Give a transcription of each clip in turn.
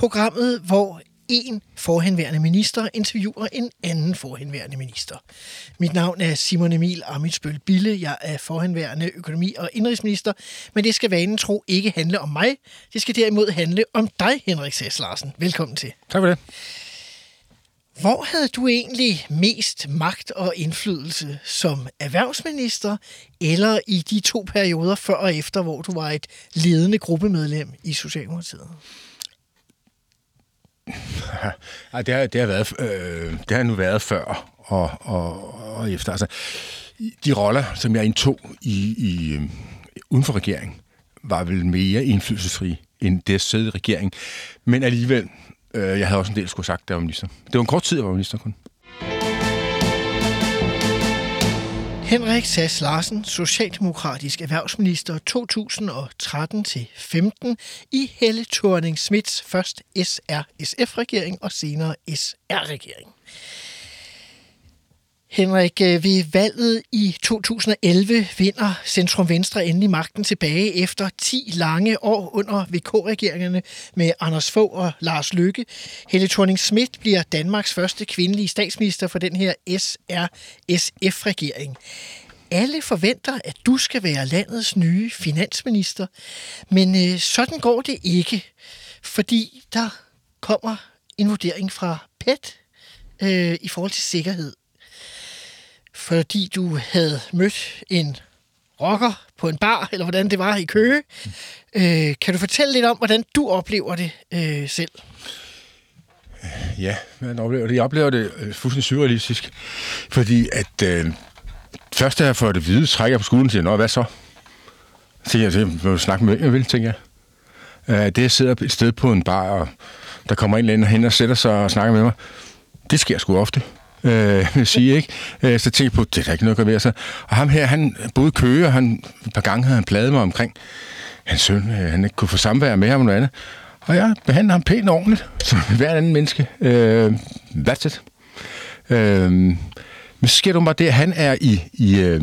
programmet, hvor en forhenværende minister interviewer en anden forhenværende minister. Mit navn er Simon Emil Amitsbøl Bille. Jeg er forhenværende økonomi- og indrigsminister, men det skal vanen tro ikke handle om mig. Det skal derimod handle om dig, Henrik Sass Larsen. Velkommen til. Tak for det. Hvor havde du egentlig mest magt og indflydelse som erhvervsminister, eller i de to perioder før og efter, hvor du var et ledende gruppemedlem i Socialdemokratiet? Ja, det, har, det, har været, øh, det har nu været før og, og, og efter. Altså, de roller, som jeg indtog i, i, øh, uden for regeringen, var vel mere indflydelsesrige end det siddende sidde i regering. Men alligevel, øh, jeg havde også en del skulle sagt, da jeg var minister. Det var en kort tid, jeg var minister kun. Henrik Sass Larsen, socialdemokratisk erhvervsminister 2013-15 i Helle thorning Smiths først SR-SF-regering og senere SR-regering. Henrik, øh, ved valget i 2011 vinder Centrum Venstre endelig magten tilbage efter 10 lange år under VK-regeringerne med Anders Fogh og Lars Løkke. Helle thorning Schmidt bliver Danmarks første kvindelige statsminister for den her SR-SF-regering. Alle forventer, at du skal være landets nye finansminister, men øh, sådan går det ikke, fordi der kommer en vurdering fra PET øh, i forhold til sikkerhed fordi du havde mødt en rocker på en bar, eller hvordan det var i Køge. Øh, kan du fortælle lidt om, hvordan du oplever det øh, selv? Ja, jeg oplever det. Jeg oplever det øh, fuldstændig surrealistisk, fordi at øh, først da jeg får det hvide, trækker jeg på skulderen og siger, Nå, hvad så? Så tænker jeg, så må snakke med, jeg vil, tænker jeg. Øh, det, jeg sidder et sted på en bar, og der kommer en eller anden hen og sætter sig og snakker med mig, det sker sgu ofte øh, vil sige, ikke? Øh, så tænkte jeg på, det er der ikke noget at gøre sig. Og ham her, han boede i Køge, og han, et par gange havde han pladet mig omkring, hans søn, øh, han ikke kunne få samvær med ham og noget andet. Og jeg behandler ham pænt og ordentligt, som hver anden menneske. Øh, that's it. Øh, men så sker det bare det, at han er i, i, øh,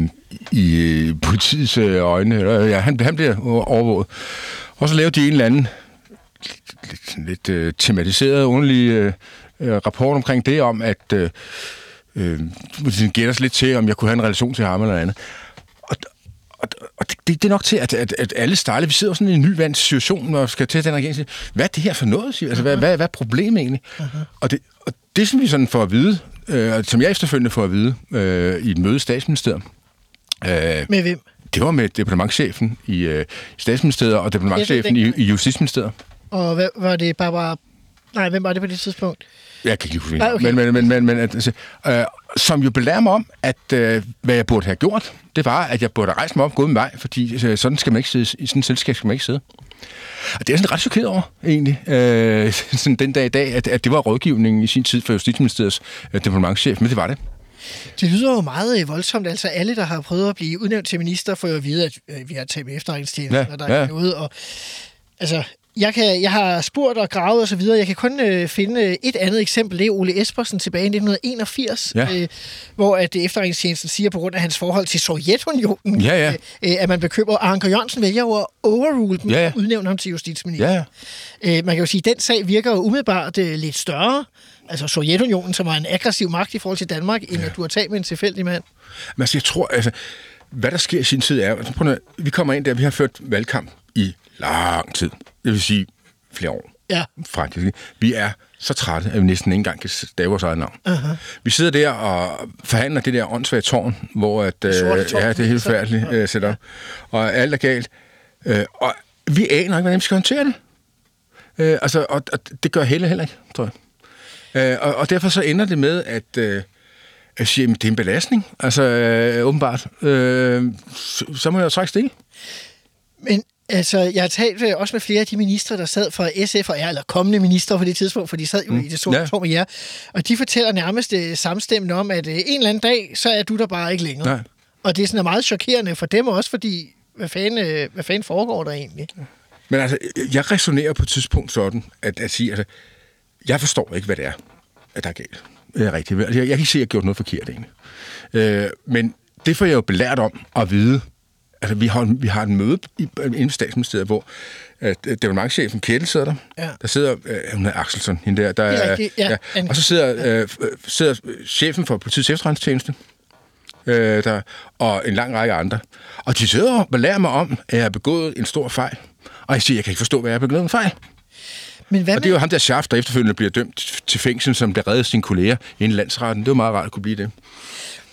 i øh, politiets øh, øjne. Eller, ja, han, han bliver overvåget. Og så laver de en eller anden lidt, lidt øh, tematiseret, underlig øh, rapport omkring det, om at øh, øh, gætter os lidt til, om jeg kunne have en relation til ham eller andet. Og, og, og det, det er nok til, at, at, at alle stejle, vi sidder sådan i en ny vandt situation, og skal til den regering sige, hvad er det her for noget? Siger? Altså, hvad, hvad, hvad er problemet egentlig? Uh-huh. Og, det, og det, som vi sådan får at vide, øh, som jeg efterfølgende får at vide øh, i et møde i statsministeriet. Øh, med hvem? Det var med departementchefen i øh, statsministeriet og departementchefen i, i justitsministeriet. Og hvad, var det bare Nej, hvem var det på det tidspunkt? Jeg kan ikke huske, okay. men, men, men, men, men altså, øh, som jo belærer mig om, at øh, hvad jeg burde have gjort, det var, at jeg burde rejse mig op og gået med vej, fordi øh, sådan skal man ikke sidde, i sådan et selskab skal man ikke sidde. Og det er sådan ret chokeret over, egentlig, øh, sådan den dag i dag, at, at det var rådgivningen i sin tid for Justitsministeriets øh, departementchef, men det var det. Det lyder jo meget øh, voldsomt. Altså alle, der har prøvet at blive udnævnt til minister, får jo at vide, at øh, vi har taget med efterretningstjenesten, ja, og der ja. er noget. Og, altså, jeg, kan, jeg har spurgt og gravet og så videre. Jeg kan kun øh, finde øh, et andet eksempel. Det er Ole Espersen tilbage i 1981, ja. øh, hvor at efterretningstjenesten siger, på grund af hans forhold til Sovjetunionen, ja, ja. Øh, at man bekymrer. Anker Jørgensen vælger jo at overrule dem ja, ja. og udnævne ham til justitsminister. Ja, ja. Øh, man kan jo sige, at den sag virker jo umiddelbart øh, lidt større. Altså Sovjetunionen, som var en aggressiv magt i forhold til Danmark, end ja. at du har talt med en tilfældig mand. Men altså, jeg tror, altså, hvad der sker i sin tid er, prøv at, vi kommer ind der, vi har ført valgkamp lang tid. Det vil sige flere år. Ja. Faktisk. Vi er så trætte, at vi næsten ikke engang kan stave vores eget navn. Uh-huh. Vi sidder der og forhandler det der åndssvage tårn, hvor at, øh, tårn, ja, det er helt færdigt uh, øh, setup. Og alt er galt. Uh, og vi aner ikke, hvordan vi skal håndtere det. Uh, altså, og, og det gør Helle heller ikke, tror jeg. Uh, og, og derfor så ender det med, at... Uh, jeg siger, at det er en belastning, altså øh, åbenbart. Øh, så, så må jeg jo trække stik. Men Altså, jeg har talt øh, også med flere af de ministre, der sad for SF og R, eller kommende ministre på det tidspunkt, for de sad jo mm. i det Ja. ja. med jer, og de fortæller nærmest øh, samstemmende om, at øh, en eller anden dag, så er du der bare ikke længere. Nej. Og det er sådan meget chokerende for dem også, fordi hvad fanden, øh, hvad fanden foregår der egentlig? Men altså, jeg resonerer på et tidspunkt sådan, at, at sige, altså, jeg forstår ikke, hvad det er, at der er galt. Det er rigtigt. Altså, jeg, jeg kan ikke se, at jeg har gjort noget forkert egentlig. Øh, men det får jeg jo belært om at vide. Altså, vi har, vi har et møde i, i statsministeriet, hvor at, at departementchefen Kettel sidder der. Ja. Der sidder, øh, hun er Axelsson, hende der. der er rigtigt, ja. Og så sidder, øh, øh, sidder chefen for politiets efterretningstjeneste, øh, der, og en lang række andre. Og de sidder og belærer mig om, at jeg har begået en stor fejl. Og jeg siger, jeg kan ikke forstå, hvad jeg har begået en fejl. Men hvad Og det er jo ham der Schaff, der efterfølgende bliver dømt til fængsel, som der reddede sine kolleger inden landsretten. Det er jo meget rart at kunne blive det.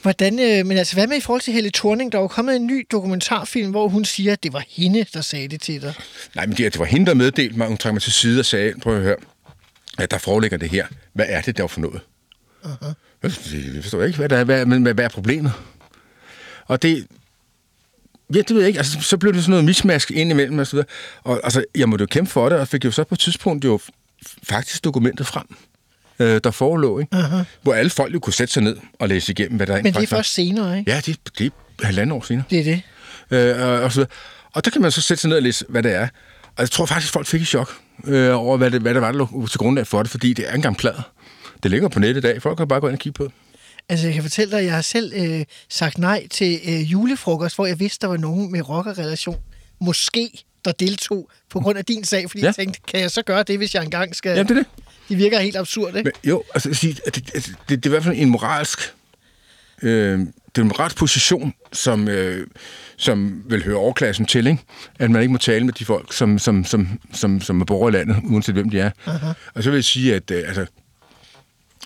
Hvordan, øh, men altså, hvad med i forhold til Helle Thorning? Der er jo kommet en ny dokumentarfilm, hvor hun siger, at det var hende, der sagde det til dig. Nej, men det, det var hende, der meddelte mig. Hun trak mig til side og sagde, prøv at høre, at der foreligger det her. Hvad er det der for noget? Uh-huh. Jeg forstår ikke, hvad, der er, hvad, men hvad, hvad er problemet? Og det, Ja, det ved jeg ikke. Altså, så blev det sådan noget mismask ind imellem og så videre. Og altså, jeg måtte jo kæmpe for det, og fik jo så på et tidspunkt jo faktisk dokumentet frem, øh, der forelå, ikke? Uh-huh. Hvor alle folk jo kunne sætte sig ned og læse igennem, hvad der Men det er først senere, ikke? Ja, det, det er halvanden år senere. Det er det. Øh, og, og, så og der kan man så sætte sig ned og læse, hvad det er. Og jeg tror faktisk, folk fik et chok øh, over, hvad det, hvad det var, der lå til grundlag for det, fordi det er en gang plader. Det ligger på nettet i dag. Folk kan bare gå ind og kigge på det. Altså, jeg kan fortælle dig, at jeg har selv øh, sagt nej til øh, julefrokost, hvor jeg vidste, der var nogen med rockerrelation, måske, der deltog på grund af din sag, fordi ja. Jeg tænkte, kan jeg så gøre det, hvis jeg engang skal... Jamen, det er det. Det virker helt absurd, ikke? Men jo, altså, det, det, det, det er i hvert fald en moralsk, øh, det er en moralsk position, som, øh, som vil høre overklassen til, ikke? at man ikke må tale med de folk, som, som, som, som, som er borgere i landet, uanset hvem de er. Uh-huh. Og så vil jeg sige, at øh, altså,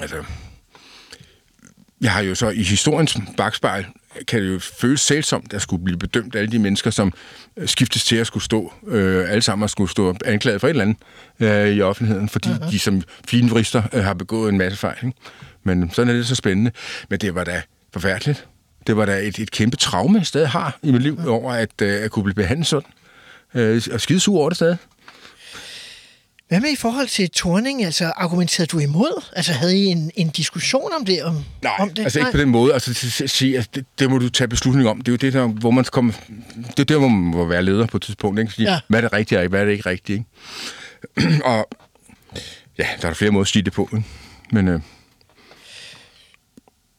altså, jeg har jo så i historiens bagspejl, kan det jo føles sælsomt at skulle blive bedømt af alle de mennesker, som øh, skiftes til at skulle stå, øh, alle sammen at skulle stå anklaget for et eller andet øh, i offentligheden, fordi uh-huh. de som finvrister øh, har begået en masse fejl. Ikke? Men sådan er det så spændende. Men det var da forfærdeligt. Det var da et, et kæmpe traume, jeg stadig har i mit liv, over at, øh, at kunne blive behandlet sådan. Øh, og skidesur over det stadig. Hvad med i forhold til Torning? Altså, argumenterede du imod? Altså, havde I en, en diskussion om det? Om, Nej, om det? altså ikke på den måde. Altså, at sige, at det, det, må du tage beslutning om. Det er jo det, der, hvor man kommer... Det er der, hvor man må være leder på et tidspunkt. Ikke? Fordi, Ja. Hvad er det rigtige, og hvad er det ikke rigtige? Ikke? og ja, der er der flere måder at sige det på. Ikke? Men øh,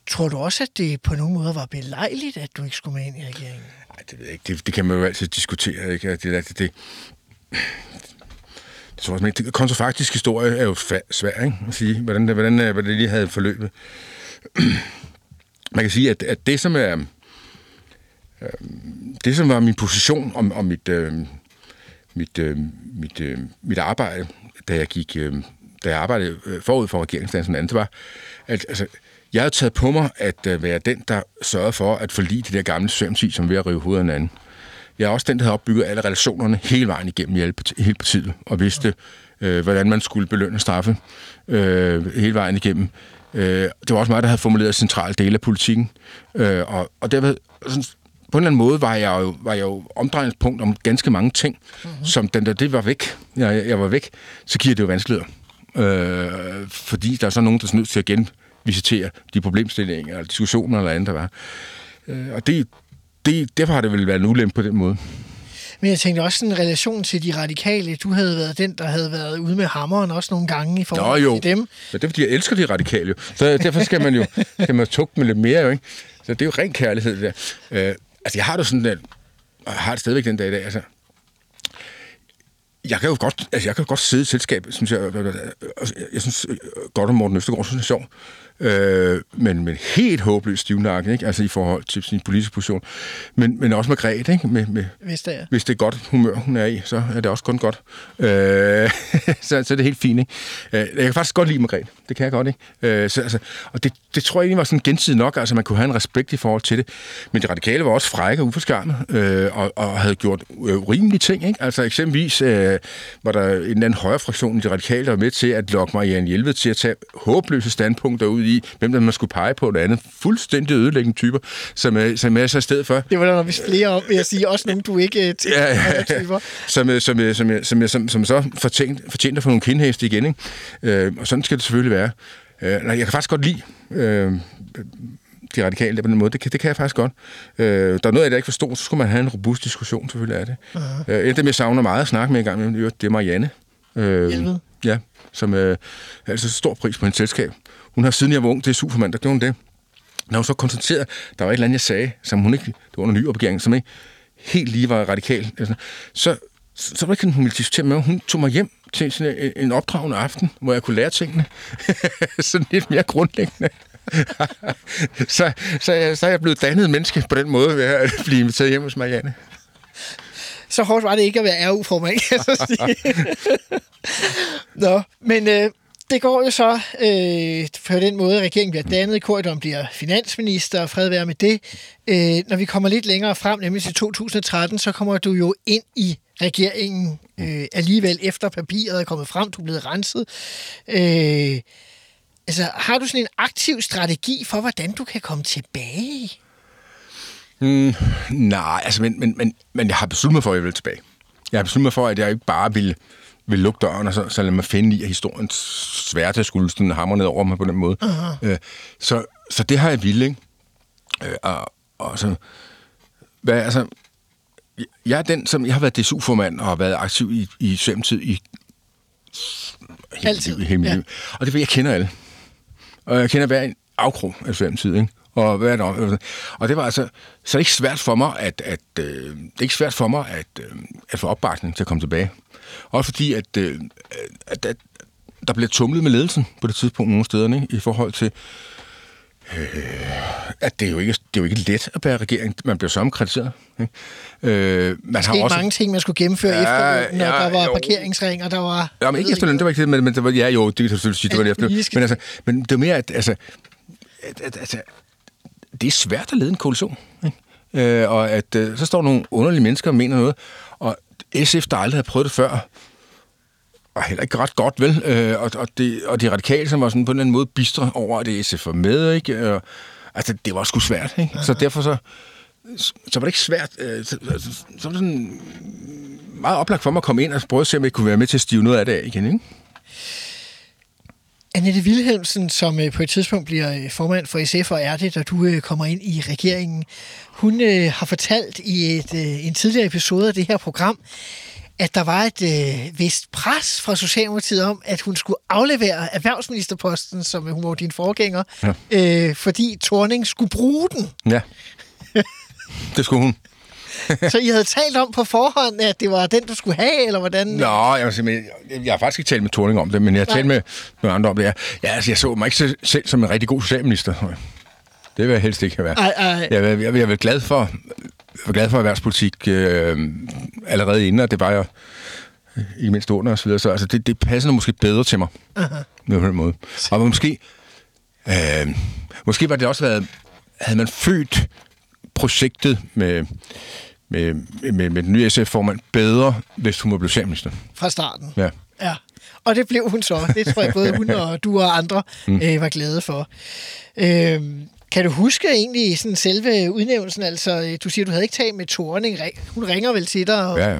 Tror du også, at det på nogle måder var belejligt, at du ikke skulle med ind i regeringen? ej, det ved jeg ikke. Det, det kan man jo altid diskutere. Ikke? Det, det, det, det, tror jeg, men det, kontrafaktisk historie er jo svær, ikke? at sige, hvordan, hvordan, øh, hvordan det lige havde forløbet. Man kan sige, at, at det, som er, øh, det, som var min position om, om mit, øh, mit, øh, mit, øh, mit arbejde, da jeg gik, øh, da jeg arbejdede øh, forud for regeringsdansen andet, det var, at altså, jeg havde taget på mig at øh, være den, der sørgede for at forlige det der gamle sømsi, som er ved at rive hovedet af hinanden. Jeg er også den, der havde opbygget alle relationerne hele vejen igennem i hele partiet, og vidste, øh, hvordan man skulle belønne og straffe øh, hele vejen igennem. Øh, det var også mig, der havde formuleret centrale dele af politikken. Øh, og, og derved, sådan, på en eller anden måde var jeg jo, var jeg jo omdrejningspunkt om ganske mange ting, mm-hmm. som den der, det var væk. Jeg, jeg var væk. Så giver det jo vanskeligheder. Øh, fordi der er så nogen, der er nødt til at genvisitere de problemstillinger, eller diskussioner eller andet, der var. Øh, og det, det, derfor har det vel været en ulempe på den måde. Men jeg tænkte også en relation til de radikale. Du havde været den, der havde været ude med hammeren også nogle gange i forhold Nå, jo. til dem. Men det er, fordi jeg elsker de radikale jo. Så derfor skal man jo skal man tugte med lidt mere jo, ikke? Så det er jo ren kærlighed, det der. Øh, altså, jeg har det sådan, at, jeg har det stadigvæk den dag i dag, altså. Jeg kan jo godt, altså jeg kan jo godt sidde i et selskab, synes jeg, øh, altså, jeg synes øh, godt om Morten Østergaard, synes jeg er sjov. Øh, men, men helt håbløst stivnakket, ikke? Altså i forhold til sin politiske position. Men, men også med Gret, ikke? Med, med, Hvis det er. hvis det er godt humør, hun er i, så er det også kun godt. Øh, så, så er det helt fint, ikke? Øh, jeg kan faktisk godt lide Margrethe. Det kan jeg godt, ikke? Øh, så, altså, og det, det tror jeg egentlig var sådan gensidigt nok, altså man kunne have en respekt i forhold til det. Men de radikale var også frække og uforskammet, øh, og, og havde gjort øh, rimelige ting, ikke? Altså eksempelvis øh, hvor der en eller anden højre fraktion i de radikale, der var med til at lokke Marianne Hjelved til at tage håbløse standpunkter ud i, hvem der man skulle pege på det andet. Fuldstændig ødelæggende typer, som er, som er så i stedet for. Det var der vist flere om, vil jeg sige. Også nogle, du ikke øh, tænker Ja, ja, ja, typer. som, øh, som, øh, som, som, som, som så fortjent, fortjent at få nogle kindhæste igen. Ikke? Øh, og sådan skal det selvfølgelig være. Øh, nej, jeg kan faktisk godt lide øh, de radikale der på den måde. Det kan, det kan jeg faktisk godt. Øh, der er noget, jeg ikke forstod, så skulle man have en robust diskussion, selvfølgelig er det. Uh-huh. Øh, et af dem, jeg savner meget at snakke med en gang, det er Marianne. Øh, Hjelved? Ja, som øh, altså stor pris på hendes selskab. Hun har siden jeg var ung, det er Superman, der gjorde hun det. Når hun så konstaterede, der var et eller andet, jeg sagde, som hun ikke, det var under ny opgæring, som ikke helt lige var radikal, altså, så, så, så var det ikke hun ville diskutere med. Hun tog mig hjem til sådan en, en opdragende aften, hvor jeg kunne lære tingene. sådan lidt mere grundlæggende. så, så, jeg, så er jeg blevet dannet menneske på den måde ved at blive inviteret hjem hos Marianne. Så hårdt var det ikke at være RU-formand, kan jeg så sige. Nå, men øh, det går jo så øh, på den måde, at regeringen bliver dannet, Korydon bliver finansminister, og fred være med det. Øh, når vi kommer lidt længere frem, nemlig til 2013, så kommer du jo ind i regeringen øh, alligevel efter papiret er kommet frem, du er blevet renset. Øh, altså, har du sådan en aktiv strategi for, hvordan du kan komme tilbage? Mm, nej, altså, men, men, men, men jeg har besluttet mig for, at jeg vil tilbage. Jeg har besluttet mig for, at jeg ikke bare vil, vil lukke døren, og så, så lade mig finde i, at historien sværte skulle sådan hamre ned over mig på den måde. Uh-huh. Øh, så, så det har jeg ville, ikke? Øh, og, og så, hvad, altså, jeg er den, som jeg har været DSU-formand og har været aktiv i, i Socialdemokratiet i hele, Altid, liv, hele ja. liv. Og det er, jeg kender alle. Og jeg kender hver en afkrog af Socialdemokratiet, ikke? Og, hvad er der, og det var altså, så det ikke svært for mig at, at øh, det er ikke svært for mig at, øh, at få opbakning til at komme tilbage. Også fordi, at, øh, at, at der bliver tumlet med ledelsen på det tidspunkt nogle steder, ikke? i forhold til, øh, at det er, jo ikke, det er jo ikke let at bære regering. Man bliver så kritiseret. Ikke? Øh, man Der er også... mange ting, man skulle gennemføre Ja, efter, når ja, der var jo. parkeringsring, og der var... Ja, men ikke efterløn, det var ikke det, men, men det var, ja jo, det kan selvfølgelig sige, det var det Alt efter. Men, altså, men det er mere, at altså, at, at, altså, det er svært at lede en koalition. Ikke? Øh, og at øh, så står nogle underlige mennesker og mener noget, og SF, der aldrig har prøvet det før, og heller ikke ret godt, vel? Øh, og, og, det, og de radikale, som var sådan på en eller anden måde bistre over, at det SF var med, ikke? Øh, altså, det var sgu svært, ikke? Så derfor så, så var det ikke svært. Øh, så, så, så var det sådan meget oplagt for mig at komme ind og prøve at se, om jeg kunne være med til at stive noget af det af igen, ikke? Annette Wilhelmsen, som øh, på et tidspunkt bliver øh, formand for SF og er det, da du øh, kommer ind i regeringen, hun har fortalt i et, en tidligere episode af det her program, at der var et øh, vist pres fra Socialdemokratiet om, at hun skulle aflevere erhvervsministerposten, som hun var din forgænger, ja. øh, fordi Torning skulle bruge den. Ja. det skulle hun. Så I havde talt om på forhånd, at det var den, du skulle have, eller hvordan? Nå, jeg, sige, jeg, har faktisk ikke talt med Torning om det, men jeg har talt med, med andre om det. Ja, altså, jeg så mig ikke se- selv som en rigtig god socialminister. Det vil jeg helst ikke været. Ej, ej. Jeg, jeg, jeg, jeg er glad for, jeg var glad for erhvervspolitik øh, allerede inden, og det var jeg ikke mindst under og så videre. Så altså, det, det passer måske bedre til mig. Uh-huh. På den måde. Og måske, øh, måske var det også været, havde man født projektet med, med, med, med den nye SF-formand bedre, hvis hun var blevet socialminister. Fra starten. Ja. Ja, og det blev hun så. Det tror jeg både hun og du og andre mm. øh, var glade for. Øh, kan du huske egentlig sådan selve udnævnelsen? Altså, øh, du siger, du havde ikke talt med Thorning. Hun ringer vel til dig? Og, Ja, ja.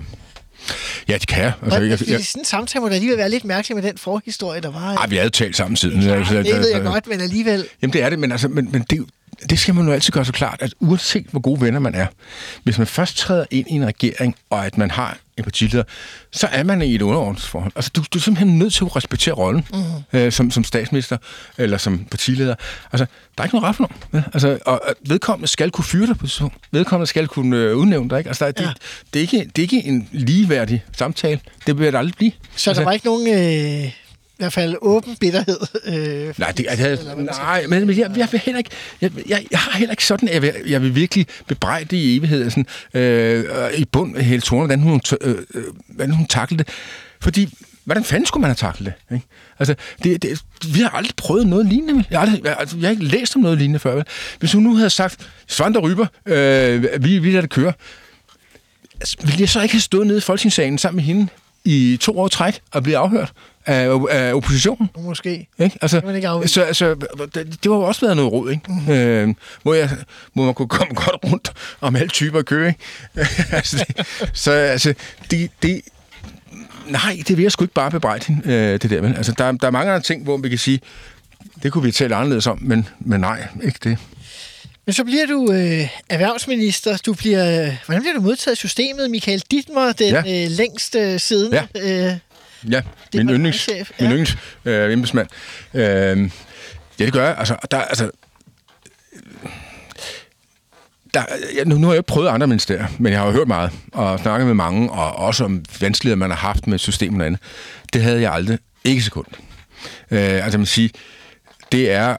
Ja, det kan jeg. Altså, jeg, fordi jeg, sådan en samtale må da alligevel være lidt mærkelig med den forhistorie, der var. ej, vi havde talt sammen siden. Ja, Altså, det ved jeg altså, godt, men alligevel. Jamen, det er det, men, altså, men, men det, det skal man jo altid gøre så klart, at uanset hvor gode venner man er, hvis man først træder ind i en regering, og at man har en partileder, så er man i et underordningsforhold. Altså, du, du er simpelthen nødt til at respektere rollen mm. øh, som, som statsminister eller som partileder. Altså, der er ikke noget ret for nogen. Altså, og og vedkommende skal kunne fyre dig på tidspunkt. Vedkommende skal kunne øh, udnævne dig. Ikke? Altså, der, er- det, Ja. det, er ikke, det er ikke en ligeværdig samtale. Det vil det aldrig blive. Så altså, der var ikke nogen, øh, hvert fald åben bitterhed. Øh, Nej, det, altså, nej men, men jeg, jeg, vil heller ikke, jeg, jeg, jeg har heller ikke sådan, at jeg vil, jeg vil virkelig bebrejde i evighed, sådan, øh, i bund af hele Thorne, hvordan hun, øh, øh, hvordan hun taklede det. Fordi, hvordan fanden skulle man have taklet det? Ikke? Altså, det, det, vi har aldrig prøvet noget lignende. vel? Jeg har, aldrig, jeg, altså, jeg har ikke læst om noget lignende før. Vel? Hvis hun nu havde sagt, Svante Ryber, øh, vi, vi lader det køre, altså, ville jeg så ikke have stået nede i Folketingssalen sammen med hende i to år træk at blive afhørt af, af oppositionen. Måske. Ikke? Altså, man ikke så, altså, det, det var jo også været noget råd, ikke? Mm. Øh, hvor, jeg, hvor man kunne komme godt rundt om alle typer kø, ikke? altså, det, så altså, det, det, nej, det vil jeg sgu ikke bare bebrejde hende, øh, det der. Men, altså, der, der er mange andre ting, hvor vi kan sige, det kunne vi tale anderledes om, men, men nej, ikke det. Men så bliver du øh, erhvervsminister. Du bliver, øh, hvordan bliver du modtaget i systemet? Michael Dittmer, den Ja. ja. øh, længst øh, siden. Ja. Øh, Ja, min yndlings, departementschef, min ja. yndlings øh, embedsmand. Øh, ja, det gør jeg. Altså, der, altså, der, ja, nu, nu har jeg ikke prøvet andre ministerier, men jeg har jo hørt meget og snakket med mange, og også om vanskeligheder, man har haft med systemet og andet. Det havde jeg aldrig. Ikke sekund. Øh, altså, man siger, det er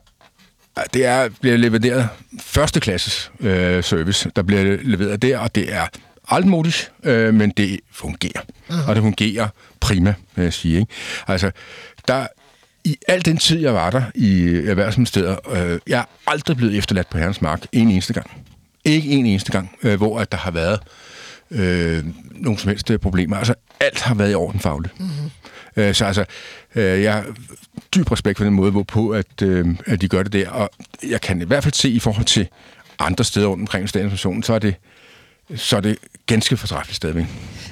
det er, bliver leveret førsteklasses øh, service, der bliver leveret der, og det er altmodigt, øh, men det fungerer. Uh-huh. Og det fungerer prima, vil jeg sige. Ikke? Altså, der, i al den tid, jeg var der i Erhvervsministeriet, øh, jeg er aldrig blevet efterladt på herrens mark en eneste gang. Ikke en eneste gang, øh, hvor at der har været øh, nogle som helst øh, problemer. Altså, alt har været i orden fagligt. Mm-hmm. Øh, så altså, øh, jeg har dyb respekt for den måde, hvorpå at, øh, at de gør det der, og jeg kan i hvert fald se i forhold til andre steder rundt omkring statsadministrationen, så er det, så er det ganske fortræffeligt stadigvæk.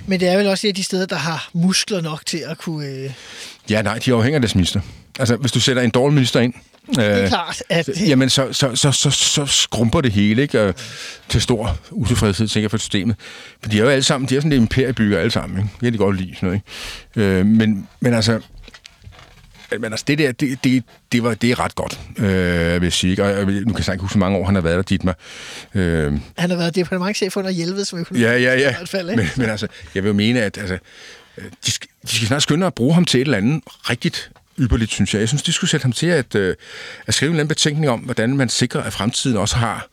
men det er vel også et af de steder, der har muskler nok til at kunne... Øh, Ja, nej, de afhænger af deres minister. Altså, hvis du sætter en dårlig minister ind, det er øh, klart, at... Jamen, så, så, så, så, så skrumper det hele, ikke? Og til stor utilfredshed, tænker jeg, for systemet. For de er jo alle sammen, de er sådan lidt imperiebygger alle sammen, ikke? Det kan de godt lide, sådan noget, ikke? Øh, men, men altså, men altså, det der, det, det, det, var, det er ret godt, øh, vil jeg sige. ikke? Og nu kan jeg ikke huske, hvor mange år han har været der, Dietmar. Øh, Han har været departementchef under Hjelved som økonomi. Ja, ja, ja. I hvert fald, ikke? men, men altså, jeg vil jo mene, at altså, øh, de, skal, de skal snart skynde at bruge ham til et eller andet rigtigt ypperligt, synes jeg. Jeg synes, de skulle sætte ham til at, øh, at skrive en eller anden betænkning om, hvordan man sikrer, at fremtiden også har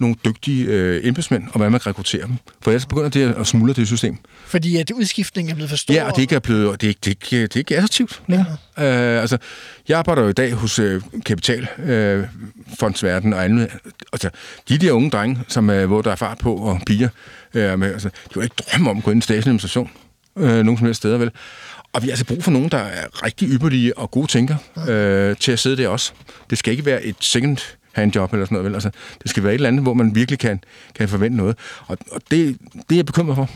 nogle dygtige øh, embedsmænd, og hvordan man rekrutterer dem. For ellers begynder det at smuldre det system. Fordi at udskiftningen er blevet for stor. Ja, og det ikke er blevet, det er, ikke- det er, ikke- det er ikke attraktivt længere. Øh, altså, jeg arbejder jo i dag hos øh, Kapital, øh, fondsverden og andet. Altså, de der unge drenge, som, øh, hvor der er fart på, og piger, øh, med, altså, de har ikke drømme om at gå ind i statslig administration, øh, nogen som helst steder, vel? Og vi har altså brug for nogen, der er rigtig ypperlige og gode tænker øh, til at sidde der også. Det skal ikke være et second handjob eller sådan noget, vel? Altså, det skal være et eller andet, hvor man virkelig kan, kan forvente noget. Og, og det, det er jeg bekymret for.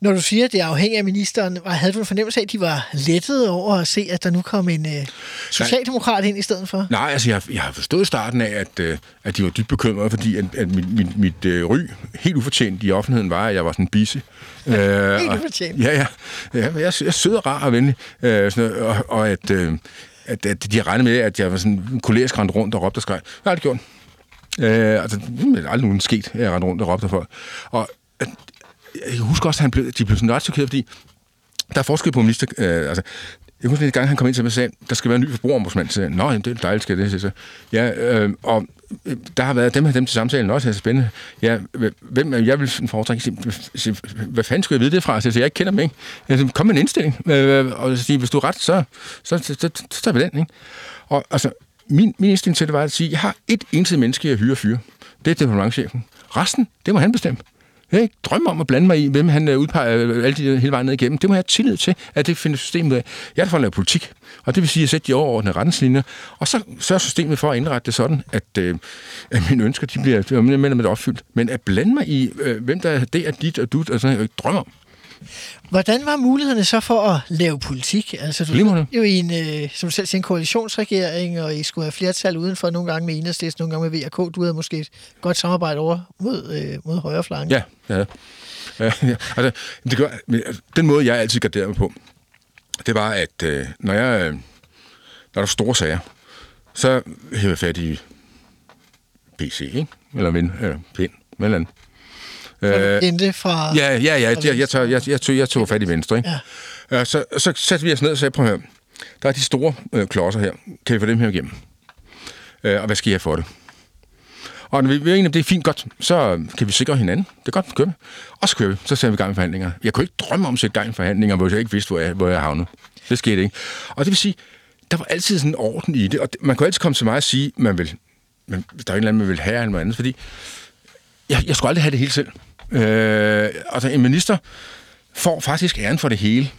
Når du siger, at det er afhængigt af ministeren, var- havde du en fornemmelse af, at de var lettede over at se, at der nu kom en øh, socialdemokrat ind i stedet for? Nej, altså jeg, jeg har forstået starten af, at, øh, at de var dybt bekymrede, fordi at, at mit, mit, mit øh, ry, helt ufortjent i offentligheden, var, at jeg var sådan busy. Øh, Helt og- ufortjent. Ja, ja. ja men jeg, jeg er sød og rar og venlig. Øh, sådan noget, og, og at, øh, at, at de regnede med, at jeg var sådan kolerisk rendt rundt og råbte og skreg. Jeg har aldrig gjort. Øh, altså, det er aldrig nogen sket, at jeg rendte rundt og råbte folk. Og at, jeg husker også, at han blev, de blev sådan ret chokeret, fordi der er forskel på minister... Øh, altså, jeg husker en gang, han kom ind til mig og sagde, der skal være en ny forbrugerombudsmand. Så sagde jeg, Nå, jamen, det er dejligt, skal det. Så, ja, øh, og der har været dem her dem til samtalen også, er så spændende. Ja, hvem jeg vil foretrække, sige, hvad fanden skulle jeg vide det fra? Så jeg, ikke kender dem, ikke? Jeg siger, kom med en indstilling. Og sige, hvis du er ret, så, så, så, så, så tager vi den, ikke? Og altså, min, min indstilling til det var at sige, jeg har et eneste menneske, jeg hyrer fyre. Det er departementchefen. Resten, det må han bestemme. Jeg ikke drømme om at blande mig i, hvem han øh, udpeger øh, alle de, øh, hele vejen ned igennem. Det må jeg have tillid til, at det finder systemet af. Jeg er for at lave politik, og det vil sige at sætte de overordnede retningslinjer, og så sørger systemet for at indrette det sådan, at, øh, at mine ønsker de bliver mellem opfyldt. Men at blande mig i, øh, hvem der er det og dit og dut, og sådan, jeg ikke drømme om. Hvordan var mulighederne så for at lave politik? Altså, du Glimrende. jo i en, øh, som du selv siger, en koalitionsregering, og I skulle have flertal udenfor, nogle gange med Enhedslisten, nogle gange med VK. Du havde måske et godt samarbejde over mod, øh, mod højre flanke. Ja, ja. ja, ja. Altså, det gør, den måde, jeg altid garderede mig på, det var, at øh, når, jeg, øh, når der er store sager, så hæver jeg fat i PC, ikke? Eller Vin, eller Pind, eller andet. Øh, Endte fra... Ja, ja, ja. Jeg, jeg, tog, jeg, jeg, tog, jeg tog fat i venstre, ikke? Ja. Så, så satte vi os ned og sagde, prøv at høre, der er de store øh, klodser her. Kan vi få dem her igennem? Øh, og hvad skal jeg for det? Og når vi vi er enige om, det er fint godt, så kan vi sikre hinanden. Det er godt, kører vi. Og så kører vi. Så sætter vi i gang med forhandlinger. Jeg kunne ikke drømme om at sætte gang i forhandlinger, hvor jeg ikke vidste, hvor jeg, hvor jeg havnede. Det skete ikke. Og det vil sige, der var altid sådan en orden i det. Og man kunne altid komme til mig og sige, man vil, man, der er en eller anden, man vil have eller noget andet. Fordi jeg, jeg skulle aldrig have det hele selv. Øh, altså en minister får faktisk æren for det hele,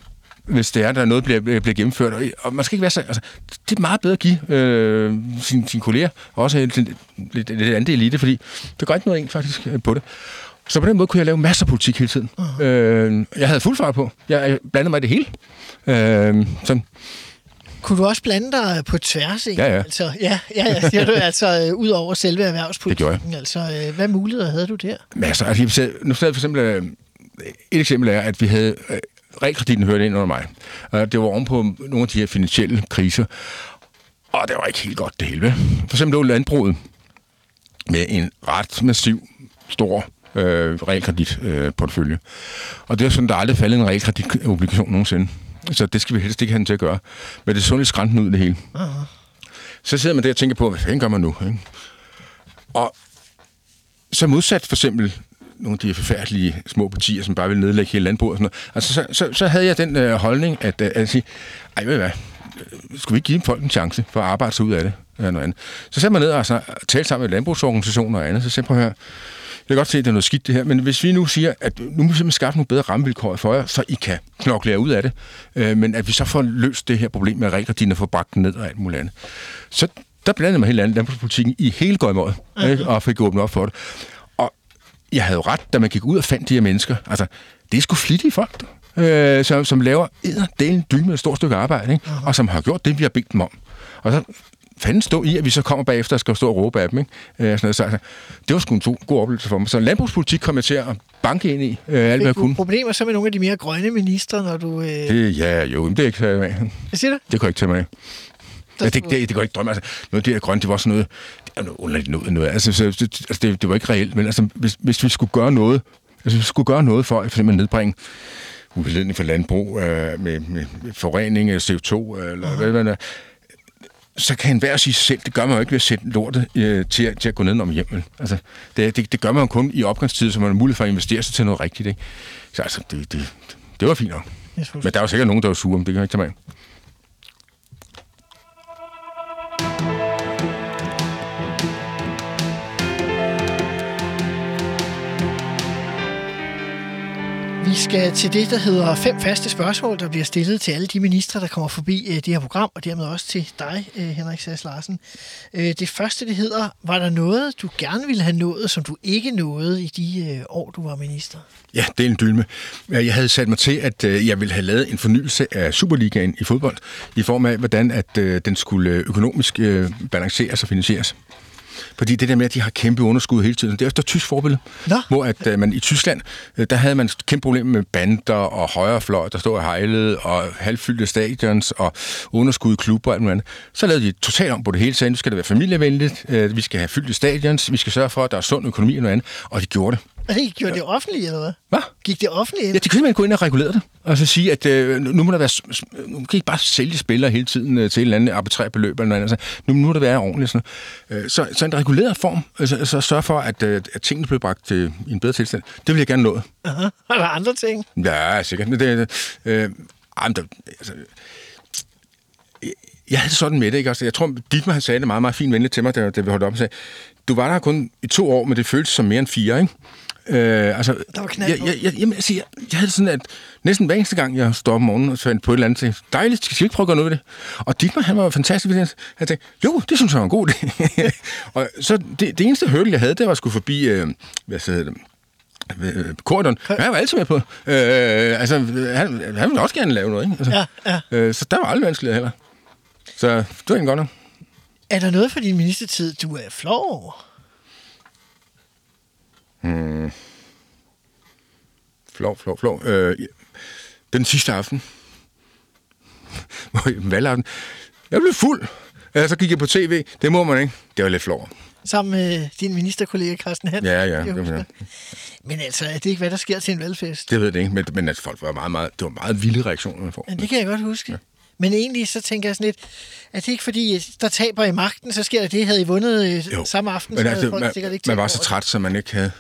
hvis det er, der er noget, bliver, bliver gennemført. Og, og man skal ikke være så... Altså, det er meget bedre at give øh, sine, sine kolleger, og også lidt, lidt, lidt, andet elite, fordi det gør ikke noget ind faktisk øh, på det. Så på den måde kunne jeg lave masser af politik hele tiden. Uh-huh. Øh, jeg havde fuld fart på. Jeg, jeg blandede mig i det hele. Øh, sådan. Kunne du også blande dig på tværs? Ikke? Ja, ja. Altså, ja, ja, ja siger du, altså øh, ud over selve erhvervspolitikken. Altså, øh, hvad muligheder havde du der? Masser. Altså, sad- nu sad for eksempel... Øh, et eksempel er, at vi havde... Øh, realkreditten hørte ind under mig. Og det var ovenpå nogle af de her finansielle kriser. Og det var ikke helt godt det hele. For eksempel lå landbruget med en ret massiv, stor øh, realkreditportefølje. Øh, portefølje. og det er sådan, der er aldrig faldet en realkreditobligation nogensinde. Så det skal vi helst ikke have den til at gøre. Men det er sådan lidt skrænten ud det hele. Så sidder man der og tænker på, hvad fanden gør man nu? Ikke? Og så modsat for eksempel nogle af de forfærdelige små partier, som bare vil nedlægge hele landbruget og sådan noget. Altså, så, så, så havde jeg den øh, holdning, at, øh, at sige, ej, ved hvad, skulle vi ikke give folk en chance for at arbejde sig ud af det? Eller noget andet. Så satte man ned og så, talte sammen med landbrugsorganisationer og andet, så sagde jeg, prøv at høre, kan godt se, at det er noget skidt det her, men hvis vi nu siger, at nu må vi simpelthen skaffe nogle bedre rammevilkår for jer, så I kan knokle jer ud af det, øh, men at vi så får løst det her problem med reglerne og får bragt den ned og alt muligt andet. Så der blandede man helt andet landbrugspolitikken i hele gøjmåret, uh-huh. og fik åbnet op for det. Og jeg havde jo ret, da man gik ud og fandt de her mennesker. Altså, det er sgu flittige folk, øh, som, som laver delen dyne med et stort stykke arbejde, ikke? Uh-huh. og som har gjort det, vi har bedt dem om. Og så fanden stå i, at vi så kommer bagefter og skal stå og råbe af dem. Ikke? Øh, sådan noget. Så, altså, det var sgu en to, god oplevelse for mig. Så landbrugspolitik kom jeg til at banke ind i øh, alt, hvad jeg kunne. problemer så med nogle af de mere grønne ministre, når du... Øh... Det, ja, jo, men det er ikke tage af. Hvad siger du? Det kunne jeg ikke tage. Der Ja, det, det, det går ikke drømme. Altså, noget af det her grønne, det var sådan noget, det er noget underligt noget. noget. Altså, så, det, altså det, det, var ikke reelt, men altså, hvis, hvis vi skulle gøre noget, altså, hvis vi skulle gøre noget for, for eksempel nedbringe udledning for landbrug øh, med, med, med forurening af CO2, øh, eller hvad, hvad, hvad, så kan enhver sige sig selv, det gør man jo ikke ved at sætte lortet øh, til, at- til at gå ned om hjemmet. Altså, det, det, det gør man jo kun i opgangstid, så man har mulighed for at investere sig til noget rigtigt. Ikke? Så altså, det, det, det var fint nok. Men der er jo sikkert nogen, der er sure, men det kan jeg ikke tage med. Skal til det, der hedder fem faste spørgsmål, der bliver stillet til alle de ministre, der kommer forbi øh, det her program, og dermed også til dig, øh, Henrik Sass Larsen. Øh, det første, det hedder, var der noget, du gerne ville have nået, som du ikke nåede i de år, du var minister? Ja, det er en dylme. Jeg havde sat mig til, at jeg ville have lavet en fornyelse af Superligaen i fodbold, i form af, hvordan at den skulle økonomisk balanceres og finansieres. Fordi det der med, at de har kæmpe underskud hele tiden, det er efter tysk forbillede. Nå. Hvor at øh, man i Tyskland, øh, der havde man kæmpe problem med bander og højrefløj, der stod og hejlede, og halvfyldte stadions og underskud i klubber og alt muligt andet. Så lavede de totalt om på det hele, sagde, nu skal det være familievenligt, øh, vi skal have fyldte stadions, vi skal sørge for, at der er sund økonomi og noget andet, og de gjorde det. Det gjorde det offentlige, eller hvad? Hvad? Gik det offentlige ind? Ja, de kunne simpelthen gå ind og regulere det. Og så sige, at øh, nu må der være... Nu kan I ikke bare sælge spillere hele tiden øh, til et eller andet arbitrært beløb eller noget andet. Altså, nu, nu må det være ordentligt. Sådan. noget. Øh, så, så en reguleret form, altså, så sørge for, at, øh, at tingene bliver bragt øh, i en bedre tilstand. Det vil jeg gerne nå. Aha. Er der andre ting? Ja, sikkert. Men det, øh, men der, altså, jeg- havde sådan med det, ikke? Altså, jeg tror, Dietmar han sagde det meget, meget fint venligt til mig, da, da vi holdt op og sagde, du var der kun i to år, men det føltes som mere end fire, ikke? Øh, altså, Der var knald jeg, jeg, jeg, jamen, altså, jeg, jeg havde sådan, at næsten hver eneste gang, jeg stod om morgenen og fandt på et eller andet, tænkte, dejligt, skal vi ikke prøve at gøre noget ved det? Og Dietmar, han var fantastisk. Han tænkte, jo, det synes jeg var en god idé. og så det, det eneste hurdle, jeg havde, det var at skulle forbi, øh, hvad hedder det, øh, Korten. Han var altid med på. Øh, altså, han, han ville også gerne lave noget, ikke? Altså, Ja, ja. Øh, så der var aldrig vanskeligt heller. Så det var egentlig godt nok. Er der noget for din ministertid, du er flov over? Flov, flov, flov. Øh, ja. den sidste aften, valgaften, jeg blev fuld. Ja, så gik jeg på tv. Det må man ikke. Det var lidt flov. Sammen med din ministerkollega Carsten Hansen? Ja, ja, det det. Men altså, er det ikke, hvad der sker til en valgfest? Det ved jeg ikke, men, men at folk var meget, meget, det var meget vilde reaktioner, man får. Ja, det kan jeg godt huske. Ja. Men egentlig så tænker jeg sådan lidt, at det ikke fordi, der taber i magten, så sker der det, havde I vundet øh, Jo. samme aften, men så altså, havde folk man, sikkert ikke man var så træt, så man ikke havde...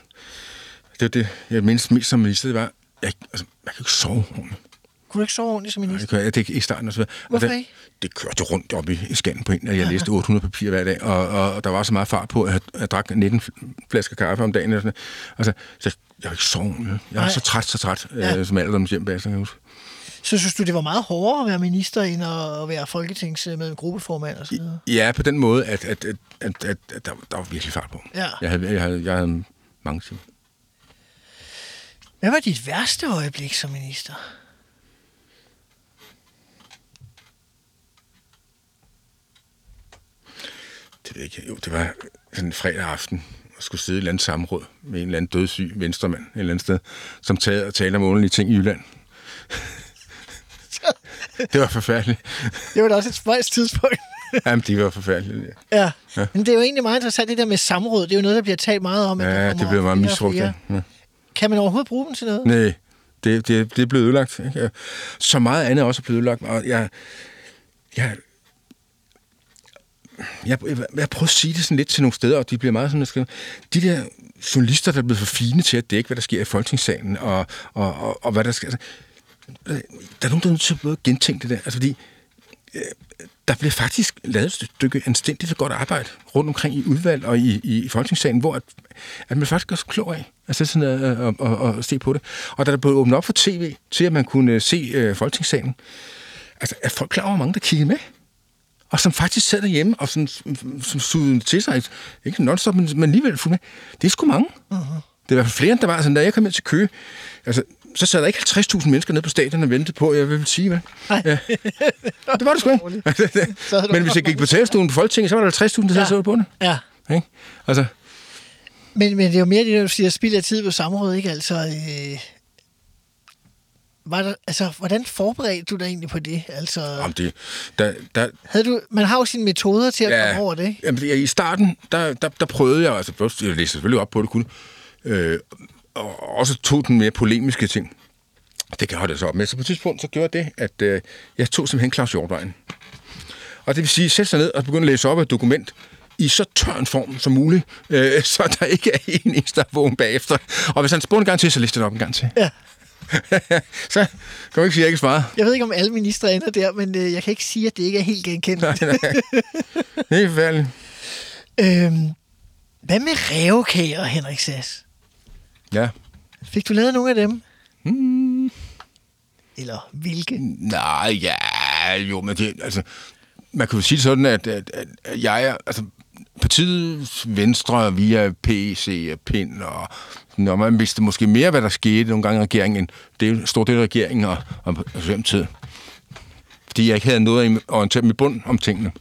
Det var det, jeg mindst mest som minister, det var... Jeg, altså, man kan ikke sove ordentligt. Kunne du ikke sove ordentligt som Nej, minister? det, gør jeg, det ikke i starten og så videre. Hvorfor og det, ikke? Det kørte rundt op i, i skannen på en, og jeg læste 800 papirer hver dag, og, og, og der var så meget fart på, at jeg, jeg drak 19 flasker kaffe om dagen. Og sådan, noget. altså, så jeg, jeg var ikke sove. Jeg var Nej. så træt, så træt, Ja. ja. øh, som alderdoms hjem bagefter, kan jeg huske. Så synes du, det var meget hårdere at være minister, end at være folketingsmedlem, gruppeformand og så videre? Ja, på den måde, at, at, at, at, at, at der, der var virkelig fart på. Ja. Jeg havde, jeg havde, jeg havde mange timer. Hvad var dit værste øjeblik som minister? Det ved jeg ikke. Jo, det var sådan en fredag aften, og skulle sidde i et eller andet samråd med en eller anden dødssyg venstremand et eller andet sted, som tager og taler om underlige ting i Jylland. det var forfærdeligt. Det var da også et spøjs tidspunkt. Jamen, det var forfærdeligt. ja. ja. Men det er jo egentlig meget interessant, det der med samråd. Det er jo noget, der bliver talt meget om. Ja, det blev meget misbrugt. Ja. Kan man overhovedet bruge dem til noget? Nej, det, det, det er blevet ødelagt. Ikke? Så meget andet er også blevet ødelagt. Og jeg, jeg, jeg, jeg, jeg prøver at sige det sådan lidt til nogle steder, og de bliver meget sådan, at de der journalister, der er blevet for fine til at dække, hvad der sker i Folketingssalen, og, og, og, og hvad der sker. Altså, der er nogen, der er nødt til at både gentænke det der. Altså, fordi der bliver faktisk lavet et stykke anstændigt og godt arbejde rundt omkring i udvalg og i, i, Folketingssalen, hvor at, at man faktisk sig klog af at sætte sig ned og, og, og, se på det. Og da der blev åbnet op for tv, til at man kunne se øh, Folketingssalen, altså er folk klar over, hvor mange der kiggede med? Og som faktisk sad derhjemme og sådan, som sugede til sig, ikke non-stop, men, men alligevel fuldt med. Det er sgu mange. Uh-huh. Det er i hvert fald flere, end der var. Altså, da jeg kom ind til Køge, altså, så sad der ikke 50.000 mennesker nede på stadion og ventede på, jeg vil sige, hvad? Ja. det var det sgu ikke. Men hvis jeg gik på talerstolen på Folketinget, så var der 50.000, der sad Ja. på det. Ja. Ikke? Altså, Men, men det er jo mere det, du siger, spild af tid på samrådet, ikke? Altså, øh, var der, altså, hvordan forberedte du dig egentlig på det? Altså, om det, der, der, havde du, man har jo sine metoder til at ja. komme over det, ikke? Jamen, i starten, der, der, der prøvede jeg, altså jeg læste selvfølgelig op på det kun, øh, og også tog den mere polemiske ting. Det jeg holde så op med. Så på et tidspunkt, så gjorde det, at øh, jeg tog simpelthen Claus Hjortvejen. Og det vil sige, sætte sig ned og begynde at læse op af et dokument i så tør en form som muligt, øh, så der ikke er en eneste, der er vågen bagefter. Og hvis han spurgte en gang til, så læste det op en gang til. Ja. så kan man ikke sige, at jeg ikke svarede. Jeg ved ikke, om alle ministre ender der, men øh, jeg kan ikke sige, at det ikke er helt genkendt. Nej, nej. Det er forfærdeligt. øhm, hvad med revkager, Henrik Sass? Ja. Fik du lavet nogle af dem? Hmm. Eller hvilke? Nej, ja, jo, men det, altså, man kan jo sige sådan, at, at, at jeg er, altså, partiets venstre via PC og PIN, og når man vidste måske mere, hvad der skete nogle gange i regeringen, end det er en stor del af regeringen og, og, og tid. Fordi jeg ikke havde noget at orientere mig bund om tingene.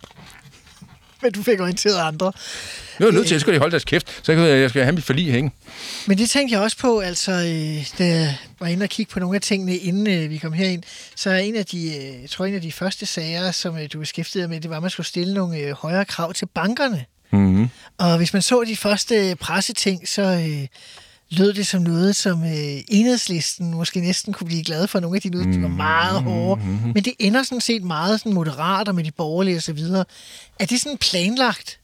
Men du fik orienteret andre. Nu er jeg nødt til, at jeg skal holde deres kæft, så jeg, jeg skal have mit forlig hænge. Men det tænkte jeg også på, altså, øh, da jeg var inde og kigge på nogle af tingene, inden øh, vi kom herind, så er en af de, øh, jeg tror, en af de første sager, som øh, du beskæftigede dig med, det var, at man skulle stille nogle øh, højere krav til bankerne. Mm-hmm. Og hvis man så de første øh, presseting, så øh, lød det som noget, som øh, enhedslisten måske næsten kunne blive glad for. Nogle af de lød, de var meget hårde. Men det ender sådan set meget sådan moderat og med de borgerlige videre. Er det sådan planlagt?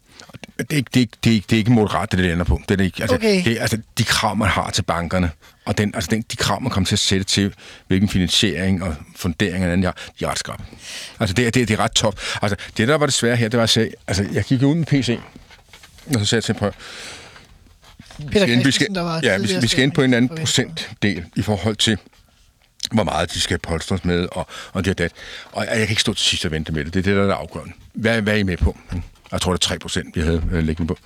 Det er, ikke, det, er, ikke- det, er, ikke- det er ikke moderat, det, det ender på. Det er ikke. Altså, Okay. det er, altså, de krav, man har til bankerne, og den, altså, den, de krav, man kommer til at sætte til, hvilken finansiering og fundering og andet, de er ret skarpe. Altså, det, er- det, er- det er ret top. Altså, det, der var det svære her, det var at sige, altså, jeg gik ud med PC, og så sagde jeg til prøv, Peter vi skal, Christensen, der var ja, vi, tidligere vi skal ind på en anden procentdel i forhold til, hvor meget de skal polstres med, og, og det og det. Og jeg kan ikke stå til sidst og vente med det. Det er det, der er det afgørende. Hvad, hvad er I med på? Jeg tror, det er 3 procent, vi havde øh, liggende på.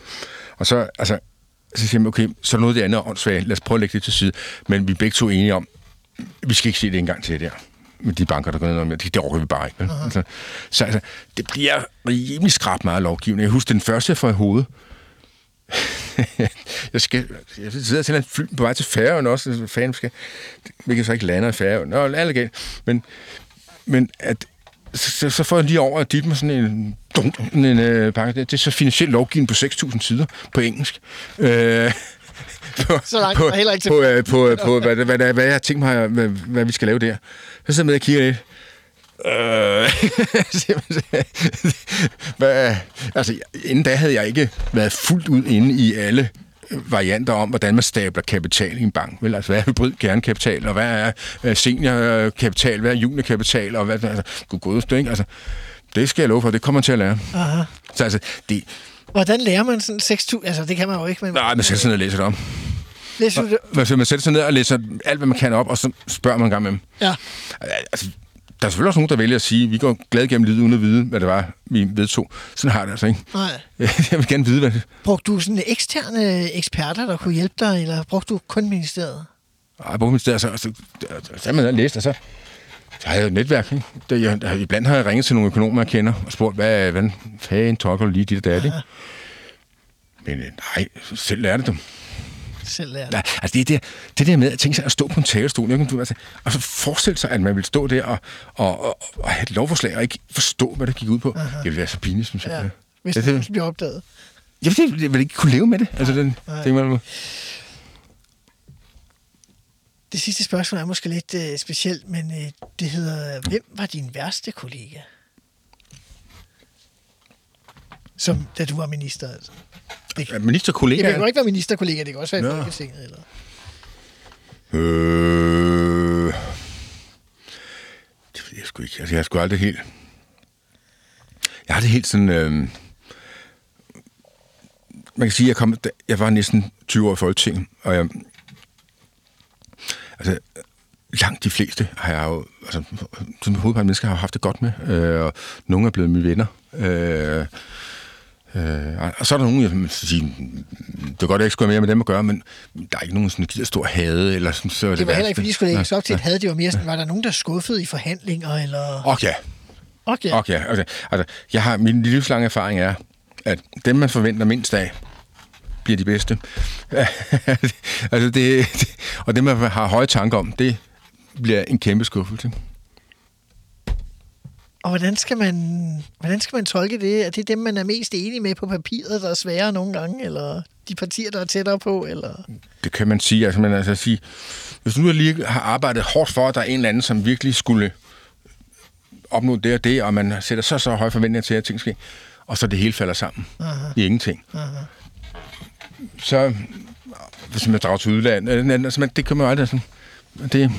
Og så, altså, så siger man, okay, så er noget af det andet åndssvagt. Lad os prøve at lægge det til side. Men vi er begge to enige om, vi skal ikke se det en gang til der. Med de banker, der går ned med, det, det overgår vi bare ikke. vel? Altså, så altså, det bliver rimelig skrab meget lovgivning. Jeg husker den første, i hovedet, jeg skal, jeg sidder til en fly på vej til Færøen også, så fanden skal, vi kan så ikke lande i Færøen, Nå, alt galt. Men, men at, så, så får jeg lige over at dit med sådan en, dum, en, en øh, pakke. Det, er så finansiel lovgivning på 6.000 sider på engelsk. Øh, på, Så langt på, heller ikke til- på, øh, på, på, hvad, hvad, hvad, hvad jeg har tænkt mig, hvad, hvad vi skal lave der. Så sidder jeg med og kigger lidt. Øh. Hvad, altså, inden da havde jeg ikke været fuldt ud inde i alle varianter om, hvordan man stabler kapital i en bank. Vel, altså, hvad er hybrid kernekapital, og hvad er øh, seniorkapital, hvad er juniorkapital, og hvad altså, gud godeste, ikke? Altså, det skal jeg love for, det kommer man til at lære. Aha. Så, altså, det, Hvordan lærer man sådan 6.000? Altså, det kan man jo ikke, men... nej, man sætter sig ned og læser det om. Læser du det? Man sætter sig ned og læser alt, hvad man kan op, og så spørger man en gang med dem. Ja. Altså, der er selvfølgelig også nogen, der vælger at sige, at vi går glad gennem livet uden at vide, hvad det var, vi vedtog. Sådan har jeg det altså ikke. Nej. Jeg vil gerne vide, hvad det Brugte du sådan eksterne eksperter, der kunne hjælpe dig, eller brugte du kun ministeriet? Ej, på mit sted, så, så, så, så, man læst, og så, så har jeg et netværk. Ikke? Det, jeg, der, iblandt har jeg ringet til nogle økonomer, jeg kender, og spurgt, hvad, hvad fanden tolker lige dit og dat, ikke? Men øh, nej, selv lærte dem. Selv lærer Nej, altså det, det, det der med at tænke sig at stå på en talerstol, ikke? Du, altså, og så forestille sig, at man vil stå der og, og, og, og have et lovforslag og ikke forstå, hvad det gik ud på. Aha. Det ville være så pinligt, jeg. Ja, hvis det, det- bliver opdaget. Jeg vil, jeg vil ikke kunne leve med det. Altså, den, det man, Det sidste spørgsmål er måske lidt øh, specielt, men øh, det hedder, hvem var din værste kollega? Som da du var minister, altså. Det, er ministerkollega... det kan jo ikke være ministerkollega, det kan også være i Nå. Folketinget. Eller. Øh... Det ved jeg sgu ikke. Altså, jeg har sgu aldrig helt... Jeg har det helt sådan... Øh... Man kan sige, at jeg, kom, jeg var næsten 20 år i Folketinget, og jeg... Altså, langt de fleste har jeg jo... Altså, som hovedparten mennesker har jeg haft det godt med, øh, og nogle er blevet mine venner. Øh, Øh, og så er der nogen, jeg vil sige, det er godt, at jeg ikke skulle have mere med dem at gøre, men der er ikke nogen, sådan, der gider stå og hade, eller sådan, så det, Det var heller ikke, fordi de skulle lægges op til et had. Det var mere sådan, var der nogen, der skuffede i forhandlinger, eller... Og ja, Okay. og ja. Okay. Altså, jeg har, min livslange erfaring er, at dem, man forventer mindst af, bliver de bedste. altså det, det, og dem, man har høje tanker om, det bliver en kæmpe skuffelse. Og hvordan skal, man, hvordan skal man tolke det? Er det dem, man er mest enig med på papiret, der er sværere nogle gange, eller de partier, der er tættere på, eller... Det kan man sige. Altså, man altså sige, hvis du nu lige har arbejdet hårdt for, at der er en eller anden, som virkelig skulle opnå det og det, og man sætter så så høje forventninger til, at ting sker, og så det hele falder sammen Aha. i ingenting. Aha. Så, hvis man drager til udlandet, altså, man, det kan man jo aldrig sådan. Det,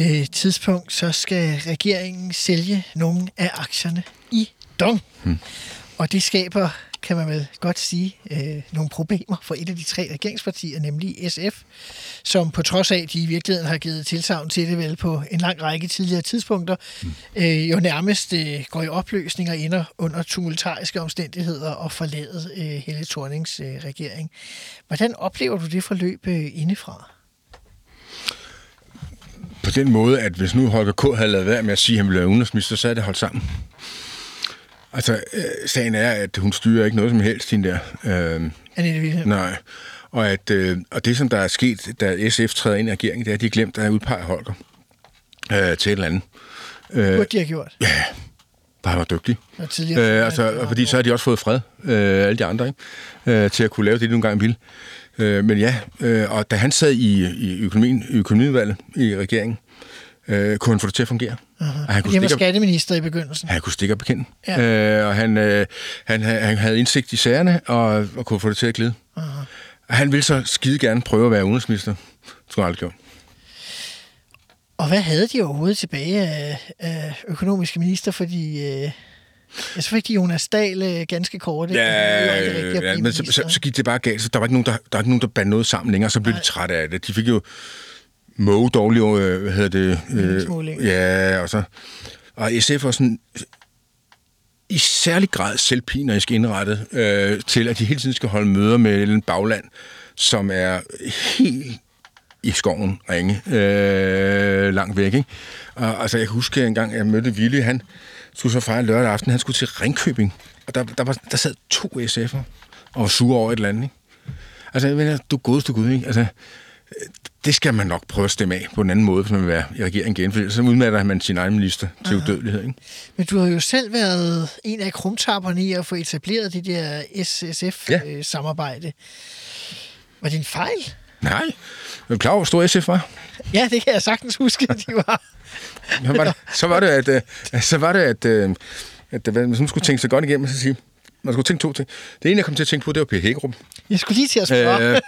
et øh, tidspunkt, så skal regeringen sælge nogle af aktierne i Dong. Hmm. Og det skaber, kan man vel godt sige, øh, nogle problemer for et af de tre regeringspartier, nemlig SF, som på trods af, at de i virkeligheden har givet tilsavn til det vel på en lang række tidligere tidspunkter, hmm. øh, jo nærmest øh, går i opløsning og ender under tumultariske omstændigheder og forladet øh, Helle Thornings øh, regering. Hvordan oplever du det forløb øh, indefra? På den måde, at hvis nu Holger K. havde lavet være med at sige, at han ville være udenrigsminister, så er det holdt sammen. Altså, øh, sagen er, at hun styrer ikke noget som helst, hende der. Øh, Annette Wilhelm? nej. Og, at, øh, og det, som der er sket, da SF træder ind i regeringen, det er, at de glemt at udpege Holger øh, til et eller andet. Øh, Burde de have gjort? Ja, bare var dygtig. Og tidligere- Øh, altså, og fordi så har de også fået fred, øh, alle de andre, ikke? Øh, til at kunne lave det, de nogle gange ville. Øh, men ja, øh, og da han sad i, i økonomien, i økonomiudvalget i regeringen, øh, kunne han få det til at fungere. Og han kunne Han var skatteminister i begyndelsen. han kunne stikke og bekende. Ja. Øh, og han, øh, han, han havde indsigt i sagerne, og, og kunne få det til at glide. Og han ville så skide gerne prøve at være udenrigsminister. Det skulle han aldrig gjort. Og hvad havde de overhovedet tilbage af, af økonomiske minister? Fordi øh, ja, så fik de Jonas Dahl øh, ganske kort. ikke? At ja, blive men så, så, så gik det bare galt. Så der var ikke nogen, der, der, var ikke nogen, der bandt noget sammen længere, så blev de trætte af det. De fik jo Moe dårlig, øh, hvad hedder det? Meningsmåling. ja, og så... Og SF var sådan i særlig grad selvpinerisk indrettet øh, til, at de hele tiden skal holde møder med en bagland, som er helt i skoven ringe, øh, langt væk. Ikke? Og, altså, jeg kan huske en gang, jeg mødte Ville, han skulle så fejre lørdag aften, han skulle til Ringkøbing, og der, der, var, der sad to SF'er og var sure over et eller andet. Ikke? Altså, jeg mener, du godeste Gud, ikke? Altså, øh, det skal man nok prøve at stemme af på en anden måde, hvis man vil være i regeringen igen, for så udmatter man sin egen minister til udødelighed. Ikke? Men du har jo selv været en af krumtapperne i at få etableret det der Ja. SSF-samarbejde. Var det en fejl? Nej, er du klar over, hvor stor SF var? Ja, det kan jeg sagtens huske, at de var. Så var det, så var det at, øh, så var det, at øh, at det, hvis man skulle tænke sig godt igennem, så sige, man skulle tænke to ting. Det ene, jeg kom til at tænke på, det var Per Hækkerup. Jeg skulle lige til at spørge. Øh,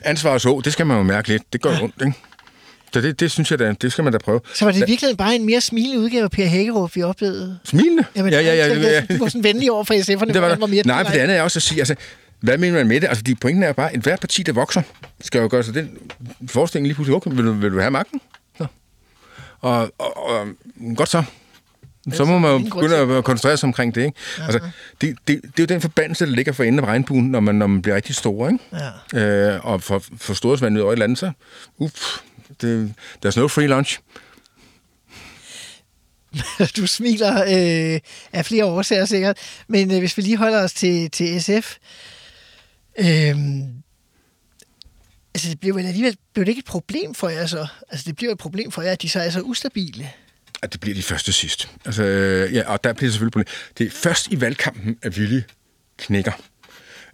ansvar og så, det skal man jo mærke lidt. Det går ja. ondt, ikke? Så det, det synes jeg da, det skal man da prøve. Så var det i virkeligheden bare en mere smilende udgave af Per Hækkerup, vi oplevede? Smilende? Jamen, ja, ja, ja, ja, ja. Du var sådan venlig over for SF'erne, Det var han var mere der. Nej, for det andet er også at sige, altså, hvad mener man med det? Altså, de pointen er bare, at hver parti, der vokser, skal jo gøre sig den forestilling lige pludselig, okay, vil du, vil du have magten? Og, og, og, godt så. Så må man jo begynde at koncentrere sig omkring det, ikke? Altså, det, det, det er jo den forbandelse, der ligger for enden af regnbuen, når man, når man bliver rigtig stor, ikke? Ja. Øh, og for, for storhedsvandet over et eller andet, så uff, det, there's no free lunch. du smiler øh, af flere årsager sikkert. Men øh, hvis vi lige holder os til, til SF. Øh, altså, det blev vel alligevel blev det ikke et problem for jer så? Altså, det bliver et problem for jer, at de så er så ustabile. at det bliver de første sidst. Altså, øh, ja, og der bliver selvfølgelig problem. Det er først i valgkampen, at Willy knækker.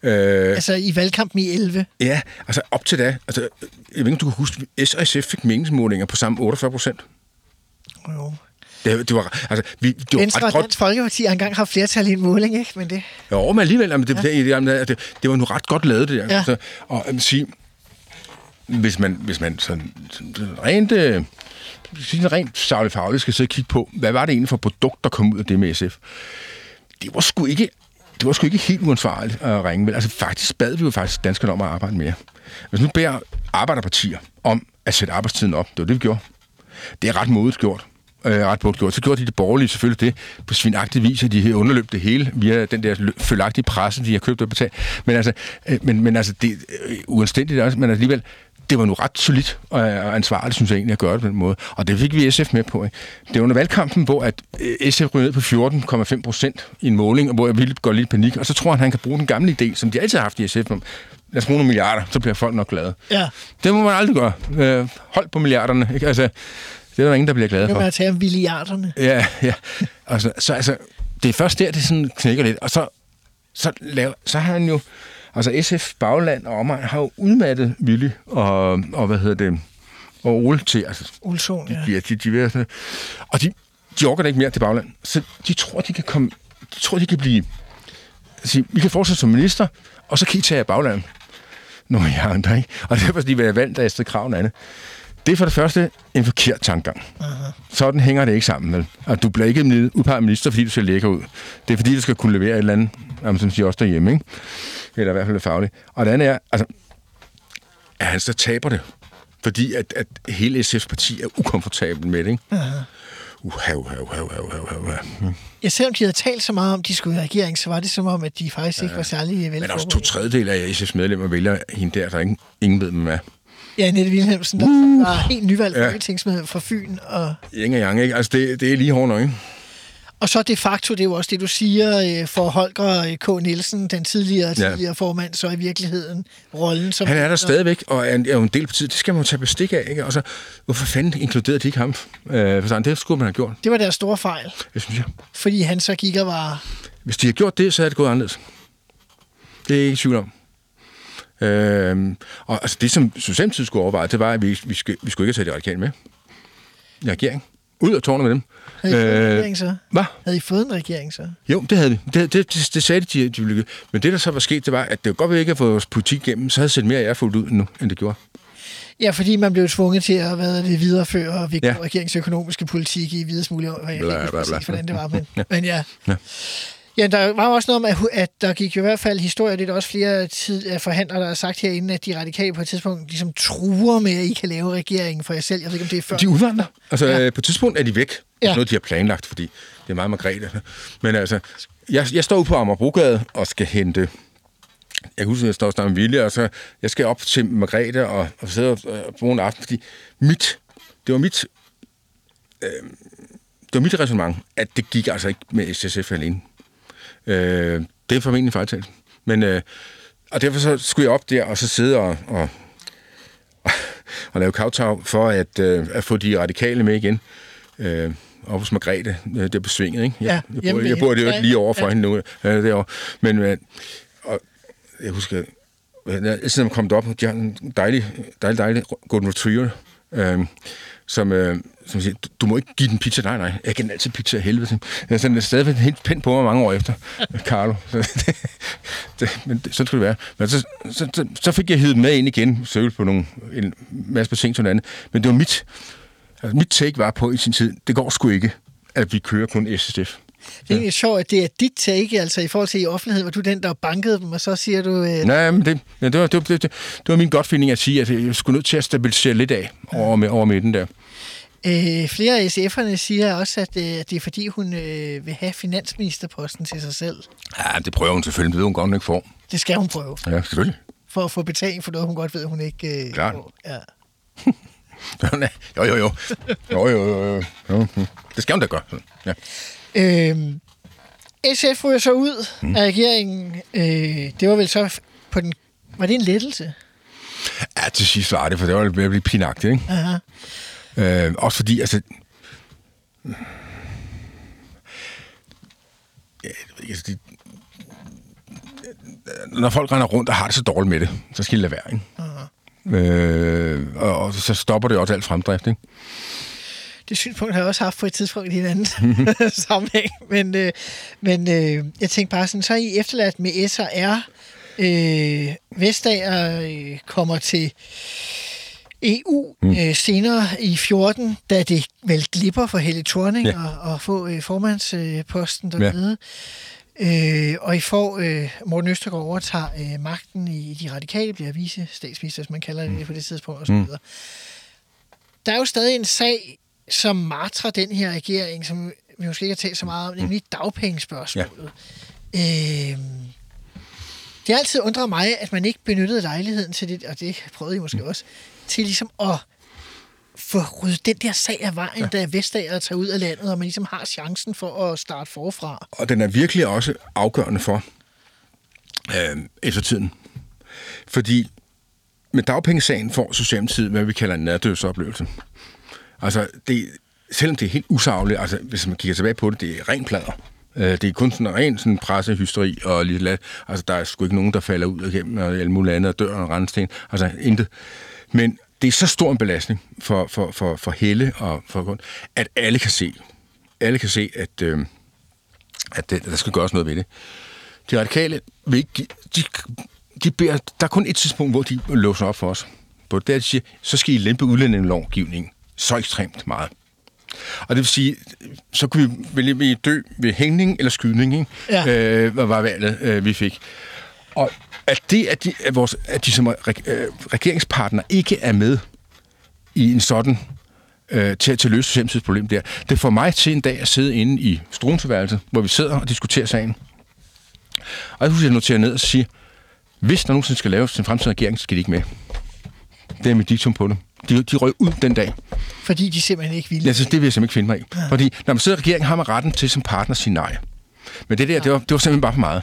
Øh, Altså, i valgkampen i 11. ja, altså op til da, altså, jeg ved ikke, du kan huske, S og SF fik meningsmålinger på samme 48 procent. Jo. Det, det var, altså, vi, det var Venstre og. Dansk Folkeparti har engang haft flertal i en måling, ikke? Men det... Jo, men alligevel, jamen, det, ja. det, det, det, det, var nu ret godt lavet, det der. Ja. Så, og vil sige, hvis man, hvis man sådan, sådan rent, øh, sådan rent savligt fagligt skal sidde og kigge på, hvad var det egentlig for produkt, der kom ud af det med SF? Det var sgu ikke, det var sgu ikke helt uansvarligt at ringe. Vel? Altså faktisk bad vi jo faktisk danskerne om at arbejde mere. Hvis nu beder arbejderpartier om at sætte arbejdstiden op, det var det, vi gjorde. Det er ret modigt gjort. Øh, ret modigt gjort. Så gjorde de det borgerlige selvfølgelig det på svinagtig vis, at de her underløb det hele via den der følagtige presse, de har købt og betalt. Men altså, øh, men, men altså det øh, uanstændigt også, men alligevel, det var nu ret solidt og ansvarligt, synes jeg egentlig, at gøre det på den måde. Og det fik vi SF med på. Ikke? Det var under valgkampen, hvor at øh, SF ryger ned på 14,5 procent i en måling, og hvor jeg ville gå lidt i panik. Og så tror han, han kan bruge den gamle idé, som de altid har haft i SF, om lad os bruge nogle milliarder, så bliver folk nok glade. Ja, Det må man aldrig gøre. Øh, hold på milliarderne. Ikke? Altså, det er der ingen, der bliver glade for. kan man tale om milliarderne. Ja, ja. Altså, så altså, det er først der, det sådan knækker lidt. Og så, så, laver, så har han jo... Altså SF Bagland og omegn har jo udmattet Willy og, og hvad hedder det, og Ole til, altså, Olsson, ja. de, de, de, de, de, og de, de orker da ikke mere til Bagland. Så de tror, de kan komme, de tror, de kan blive, sige, vi kan fortsætte som minister, og så kan I tage Bagland. Nå, jeg andre, ikke? Og derfor skal de være valgt af Astrid Krav andet. Det er for det første en forkert tankegang. Sådan hænger det ikke sammen, vel? Og du bliver ikke udpeget minister, fordi du ser lækker ud. Det er fordi, du skal kunne levere et eller andet, jamen, som siger også derhjemme, ikke? Eller i hvert fald fagligt. Og det andet er, altså, at han så taber det. Fordi at, at hele SF's parti er ukomfortabel med det, ikke? Uha, uha, uha, uha, uha, uha. Mm. Ja, selvom de havde talt så meget om, at de skulle i regering, så var det som om, at de faktisk ikke var særlig Men velforberedte. også to tredjedel af SF's medlemmer vælger hende der, der ingen, ingen ved, hvem er. Ja, Nette Wilhelmsen, der uh, var helt nyvalgt Ja. folketingsmedlem fra Fyn. Og, Ingen og yang, ikke? Altså, det, det er lige hårdt nok, ikke? og så de facto, det er jo også det, du siger, øh, for Holger øh, K. Nielsen, den tidligere, tidligere formand, så i virkeligheden rollen som... Han er der stadigvæk, og er en, er jo en del på tid. Det skal man jo tage bestik af, ikke? Og så, hvorfor fanden inkluderede de ikke ham? Øh, for sådan, det skulle man have gjort, Det var deres store fejl, det synes jeg. fordi han så gik og var... Hvis de havde gjort det, så havde det gået anderledes. Det er jeg ikke i tvivl om. Øhm, og altså, det, som Socialdemokratiet skulle overveje, det var, at vi, vi, skulle, vi skulle ikke taget de radikale med. I regering. Ud af tårnet med dem. Havde I fået en Øh, regering så? Hvad? Havde I fået en regering så? Jo, det havde vi. Det, det, det, det sagde de, de, ville. Men det, der så var sket, det var, at det var godt, at vi ikke havde fået vores politik igennem, så havde set mere af fuldt ud nu, end det gjorde. Ja, fordi man blev tvunget til at hvad det, videreføre VK Ja. regeringens økonomiske politik i videst kan Bla, ikke bla, bla. hvordan det var, men, Ja. men ja. Ja. Ja, der var også noget om, at, der gik jo i hvert fald historier, det er der også flere tid, forhandlere, der har sagt herinde, at de radikale på et tidspunkt ligesom truer med, at I kan lave regeringen for jer selv. Jeg ved ikke, om det er før. De udvandrer. Altså, Ja. ja. på et tidspunkt er de væk. Det er Ja. noget, de har planlagt, fordi det er meget Margrethe. Men altså, jeg, jeg står ude på Amagerbrogade og skal hente... Jeg kan huske, at jeg står og med Vilje, og så jeg skal op til Margrethe og, og sidde og, og bruge en aften, fordi mit, det var mit, øh, det var mit resonemang, at det gik altså ikke med SSF alene. Øh, det er formentlig fejltalt. Men, øh, og derfor så skulle jeg op der, og så sidde og, og, og lave kavtag for at, øh, at få de radikale med igen. Øh, op hos Margrethe, øh, det er besvinget, ikke? Ja, jeg, jeg, bor, jeg bor det jo ikke lige over for Ja. hende nu, øh, derovre. Men øh, og, jeg husker, øh, altid når man kom op, de har en dejlig, dejlig, dejlig golden retriever, øh, som, øh, som siger, du, du må ikke give den pizza. Nej, nej, jeg kan den altid pizza af helvede. Jeg er stadigvæk helt pænt på mig mange år efter, Carlo. Så, det, det, men det, sådan skulle det være. Men så, så, så, så fik jeg hivet med ind igen, søvel på nogle, en masse på ting og andet. Men det var mit, altså mit take var på i sin tid, det går sgu ikke, at vi kører kun SSF. Det er egentlig sjovt, at det er dit take, altså i forhold til i offentlighed, hvor du den, der bankede dem, og så siger du... Øh, Nej, men det, ja, det, var, det, var, det, det, var min godt feeling at sige, at jeg skulle nødt til at stabilisere lidt af over, med, over midten der. Øh, flere af SF'erne siger også, at øh, det er fordi, hun øh, vil have finansministerposten til sig selv. Ja, det prøver hun selvfølgelig, det ved hun godt, hun ikke får. Det skal hun prøve, Ja, selvfølgelig. for at få betaling for noget, hun godt ved, hun ikke øh, Klart. får. Ja. jo, jo. Jo, jo, jo, jo. jo. Det skal hun da gøre. Ja. Øh, SF ryger så ud mm. af regeringen. Øh, det var vel så på den... Var det en lettelse? ja, til sidst var det, for det var ved at blive pinagtigt, ikke? Aha. Øh, også fordi, altså... Ja, altså, de, når folk render rundt og har det så dårligt med det, så skal de lade være, ikke? Øh, og, og så stopper det også alt fremdrift, ikke? Det synspunkt har jeg også haft på et tidspunkt i en anden sammenhæng. Men, øh, men øh, jeg tænkte bare sådan, så er I efterladt med S og R. Øh, Vestager øh, kommer til EU mm. øh, senere i 14, da det vel glipper for Helle Thorning Ja. og, og få øh, formandsposten dernede. Ja. Øh, og I får, øh, Morten Østergaard overtager øh, magten i de radikale, bliver vice statsminister, som man kalder det på det tidspunkt, så videre. Der er jo stadig en sag, som martrer den her regering, som vi måske ikke har talt så meget om, nemlig dagpengespørgsmålet. Ja. Øhm, det har altid undret mig, at man ikke benyttede lejligheden til det, og det prøvede I måske også, til ligesom at få ryddet den der sag af vejen, ja. da Vestager tager ud af landet, og man ligesom har chancen for at starte forfra. Og den er virkelig også afgørende for øh, eftertiden. Fordi med dagpengesagen får Socialdemokratiet, hvad vi kalder en nærdødsoplevelse. Altså, det, selvom det er helt usagligt, altså hvis man kigger tilbage på det, det er ren plader. Øh, det er kun sådan ren sådan pressehysteri, og lige lat. Altså, der er sgu ikke nogen, der falder ud igennem, og alt muligt andet, og dør og randsten. Altså, intet. Men det er så stor en belastning for, for, for, for Helle og for grund, at alle kan se, alle kan se, at, øh, at det, der skal gøres noget ved det. De radikale vil ikke, de, de beder, der er kun et tidspunkt, hvor de låser op for os. På det, er, de siger, så skal I lempe udlændingelovgivningen så ekstremt meget. Og det vil sige, så kunne vi vælge vi dø ved hængning eller skydning, ikke? Ja. Øh, hvad var valget, øh, vi fik. Og at det, at de, at vores, at de som øh, regeringspartner ikke er med i en sådan øh, til, til at løse Socialdemokratiets problem der, det får mig til en dag at sidde inde i Struenseværelset, hvor vi sidder og diskuterer sagen. Og jeg husker, jeg noterer ned og sige, hvis der nogensinde skal laves en fremtidig regering, så skal de ikke med. Det er mit diktum på det. De, de røg ud den dag. Fordi de simpelthen ikke ville. Jeg synes, det vil jeg simpelthen ikke finde mig i. Ja. Fordi når man sidder i regeringen, har man retten til som partner at sige nej. Men det der, det var, det var simpelthen bare for meget.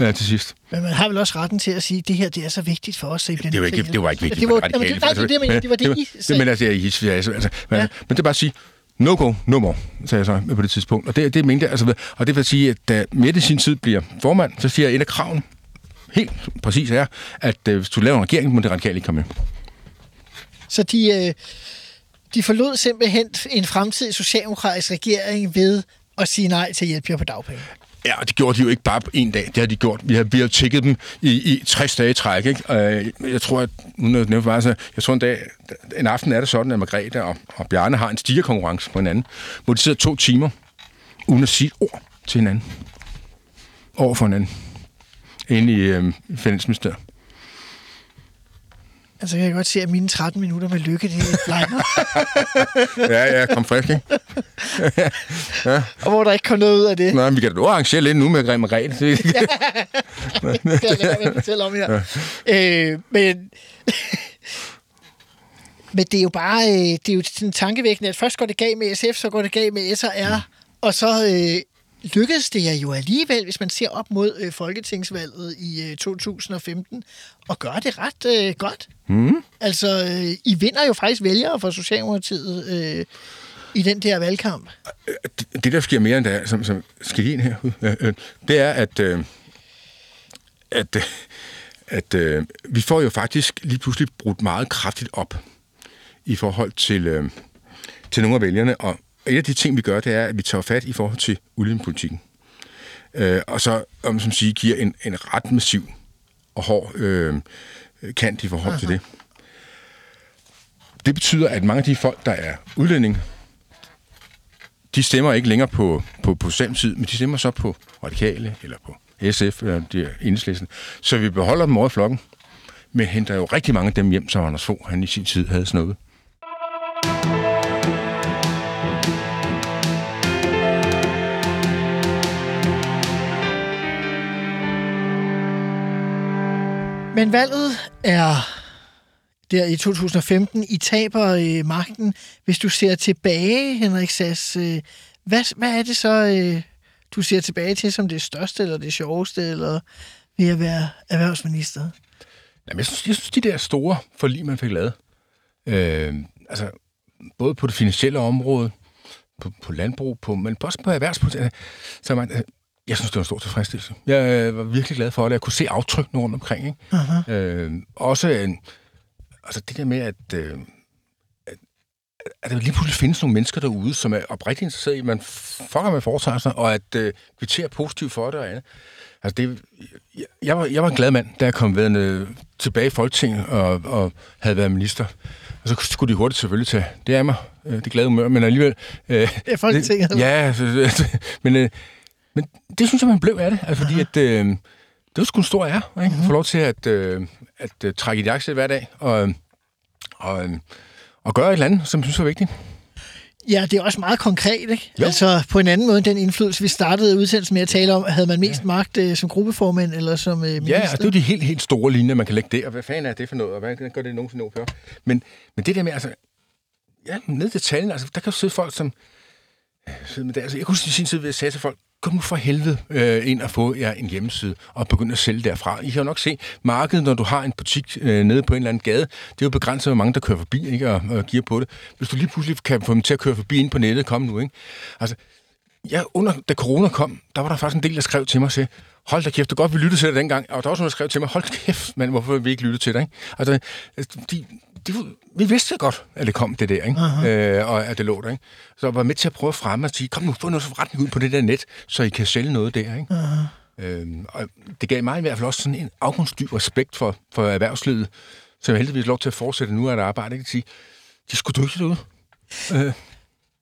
Ja, til sidst. Men man har vel også retten til at sige, at det her det er så vigtigt for os, så I bliver Det var ikke, det var ikke vigtigt det var, for radikale. det, nej, det, det, men det var det, I sagde. men altså, jeg, altså, altså, men, Ja. ja. men det er bare at sige, no go, no more, sagde jeg så på det tidspunkt. Og det, det mente jeg, altså, og det vil sige, at da Mette i sin tid bliver formand, så siger jeg, at et af kravene, helt præcis er, at øh, hvis du laver en regering, må det radikale ikke komme med. Så de, øh, de forlod simpelthen en fremtidig socialdemokratisk regering ved at sige nej til hjælp på dagpenge. Ja, og det gjorde de jo ikke bare på en dag. Det har de gjort. Vi har, vi har tjekket dem i, i 60 dage i træk. Ikke? Og øh, jeg, tror, at, uden at nævne bare, så jeg tror en dag, en aften er det sådan, at Margrethe og, og Bjarne har en stigerkonkurrence på hinanden, hvor de sidder to timer, uden at sige et ord til hinanden. Over for hinanden. Inde i øh, Finansministeriet. Altså, jeg kan godt se, at mine 13 minutter med lykke, det er blegner. Ja, ja, kom frisk, ikke? og hvor der ikke kom noget ud af det. Nå, men vi kan da arrangere lidt nu med Margrethe. Det- det kan jeg fortælle om her. Øh, men, men det er jo bare øh, det er jo sådan tankevækkende, at først går det galt med SF, så går det galt med SR, og så øh, lykkedes det jer jo alligevel, hvis man ser op mod øh, folketingsvalget i øh, 2015, og gør det ret øh, godt. Mm. Altså, øh, I vinder jo faktisk vælgere for Socialdemokratiet øh, i den der valgkamp. det, det, der sker mere end det som, som skal lige ind her, øh, øh, det er, at, øh, at, øh, at øh, vi får jo faktisk lige pludselig brudt meget kraftigt op i forhold til, øh, til nogle af vælgerne. Og et af de ting, vi gør, det er, at vi tager fat i forhold til udlændingepolitikken. Øh, og så, om som siger, giver en, en ret massiv og hård øh, kant i forhold Aha. til det. Det betyder, at mange af de folk, der er udlænding, de stemmer ikke længere på, på, på Samtid, men de stemmer så på Radikale, eller på SF, eller de enhedslisten. Så vi beholder dem over i flokken, men henter jo rigtig mange af dem hjem, som Anders Fogh han i sin tid havde snuppet. Men valget er der i 2015. I taber øh, magten. Hvis du ser tilbage, Henrik Sass, øh, hvad, hvad er det så, øh, du ser tilbage til som det største eller det sjoveste, eller ved at være erhvervsminister? Jamen, jeg, synes, jeg synes, de der store forlig, man fik lavet, øh, altså både på det finansielle område, på, på landbrug, på, men også på erhvervspolitik, altså, så man, øh, jeg synes, det var en stor tilfredsstillelse. Jeg øh, var virkelig glad for det. Jeg kunne se aftrykkene rundt omkring. Ikke? Uh-huh. Øh, også en, altså det der med, at, øh, at, at der lige pludselig findes nogle mennesker derude, som er oprigtigt interesseret i, at man fucker med foretager sig, og at øh, kvitterer positivt for det og andet. Altså det, jeg, jeg, var, jeg var en glad mand, da jeg kom ved, øh, tilbage i Folketinget og, og havde været minister. Og så skulle de hurtigt selvfølgelig tage det af mig, øh, det glade humør, men alligevel... Øh, det er Folketinget? Det, ja, men, øh, men det synes jeg, man blev af det, altså, fordi at... Øh, det var sgu en stor ære, ikke? Mm-hmm. Få lov til at, øh, at uh, trække i jakkesæt hver dag, og, og, øh, og gøre et eller andet, som jeg synes var vigtigt. Ja, det er også meget konkret, ikke? Jo. Altså på en anden måde, den indflydelse, vi startede udsendelsen med at tale om, havde man mest ja. magt øh, som gruppeformand eller som øh, minister? Ja, altså, det er de helt, helt store linjer, man kan lægge og hvad fanden er det for noget, og hvad gør det nogensinde over for? Men, men det der med, altså, ja, ned til talen, altså, der kan jo sidde folk, som, sidde med det, altså, jeg kunne i sin tid ved at sige til folk, kom nu for helvede øh, ind og få jer en hjemmeside og begynde at sælge derfra. I kan jo nok se, markedet, når du har en butik øh, nede på en eller anden gade, det er jo begrænset, hvor mange der kører forbi ikke, og, og giver på det. Hvis du lige pludselig kan få dem til at køre forbi ind på nettet, kom nu. Ikke? Altså, ja, under, da corona kom, der var der faktisk en del, der skrev til mig og sagde, hold da kæft, du godt vi lytte til dig dengang. Og der var også nogen, der skrev til mig, hold kæft, mand, hvorfor vi ikke lytte til dig? Ikke? Altså, de, de, vi vidste godt, at det kom, det der, ikke? Øh, og at det lå der. Ikke? Så jeg var med til at prøve at fremme og sige, kom nu, få noget forretning ud på det der net, så I kan sælge noget der. Ikke? Uh-huh. Øhm, og det gav mig i hvert fald også sådan en afgrundsdyb respekt for, for erhvervslivet, som jeg heldigvis lov til at fortsætte nu at arbejde. Ikke? At sige, de skulle dygtigt ud. Øh,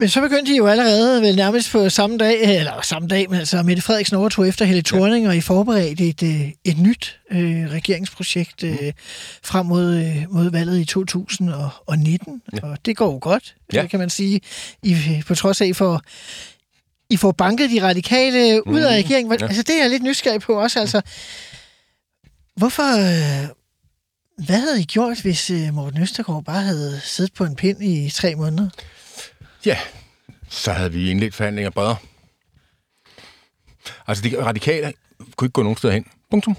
men så begyndte de jo allerede vel nærmest på samme dag, eller samme dag, men altså Mette Frederiksen overtog efter Helle Thorning, og I forberedte et, øh, et nyt øh, regeringsprojekt øh, mm. frem mod, øh, mod valget i 2019, ja. og det går jo godt, ja. kan man sige, I, på trods af, for I får banket de radikale mm. ud af regeringen. Ja. Altså det er jeg lidt nysgerrig på også, altså. Hvorfor... Øh, hvad havde I gjort, hvis Morten Østergaard bare havde siddet på en pind i tre måneder? Ja, så havde vi indledt forhandlinger bredere. Altså, de radikale kunne ikke gå nogen steder hen. Punktum.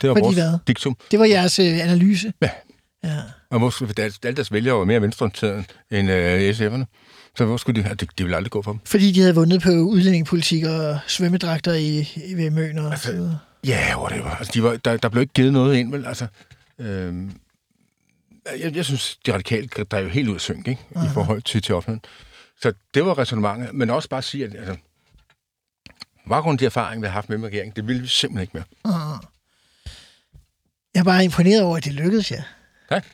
Det var Fordi vores hvad? diktum. Det var jeres øh, analyse? Ja. ja. Og hvor, alle deres vælgere var mere venstreorienterede end øh, SF'erne. Så hvor skulle de? Det, de ville aldrig gå for dem. Fordi de havde vundet på udlændingepolitik og svømmedragter i, i ved Møn og altså, så videre. Ja, whatever. Altså, de var, der, der blev ikke givet noget ind, vel? Altså, øhm, jeg, jeg synes, de radikale der er jo helt ud af synk, ikke? Aha. i forhold til, til offentligheden. Så det var resonemanget, men også bare at sige, at altså, baggrund af de erfaringer, vi har haft med regeringen, det ville vi simpelthen ikke mere. Aha. Jeg er bare imponeret over, at det lykkedes, ja. Tak.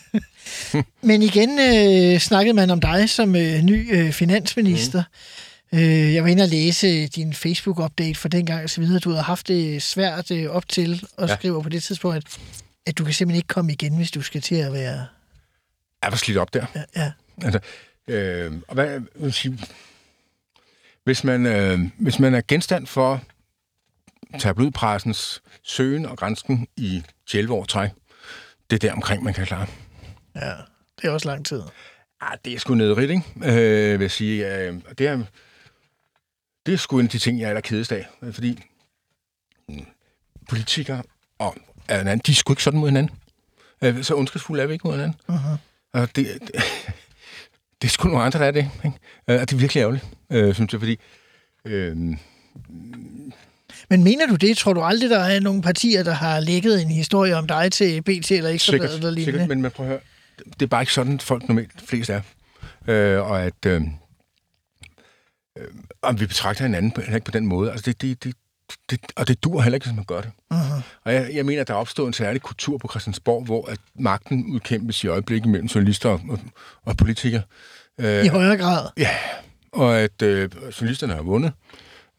men igen øh, snakkede man om dig som øh, ny øh, finansminister. Mm. Øh, jeg var inde og læse din Facebook-update for dengang og så videre. Du havde haft det svært øh, op til at ja. skrive på det tidspunkt, at at du kan simpelthen ikke komme igen, hvis du skal til at være... Jeg var slidt op der. Ja. ja. Altså, øh, og hvad, hvis, man, øh, hvis man er genstand for tabloidpressens søgen og grænsken i 11 år træk, det er der omkring, man kan klare. Ja, det er også lang tid. Ah, det er sgu nedrigt, ikke? Øh, vil jeg sige. Øh, det, er, det er sgu en af de ting, jeg er allerkedest af. Fordi mm, politikere og af hinanden. De er sgu ikke sådan mod hinanden. Øh, så ondskabsfulde er vi ikke mod hinanden. Uh-huh. Og det, det, det er sgu nogle andre, der er det. Ikke? Øh, og det er virkelig ærgerligt, øh, synes jeg, fordi... Øh, men mener du det? Tror du aldrig, der er nogle partier, der har lægget en historie om dig til BT eller ikke? Sikkert, eller lignende? sikkert men, men prøv at høre. det er bare ikke sådan, folk normalt flest er. Øh, og at... Øh, øh, om vi betragter hinanden på, ikke på den måde. Altså, det, det, det, det, og det dur heller ikke, hvis man gør det. Uh-huh. Og jeg, jeg mener, at der er opstået en særlig kultur på Christiansborg, hvor at magten udkæmpes i øjeblikket mellem journalister og, og, og politikere. I højere grad. Ja, og at øh, journalisterne har vundet,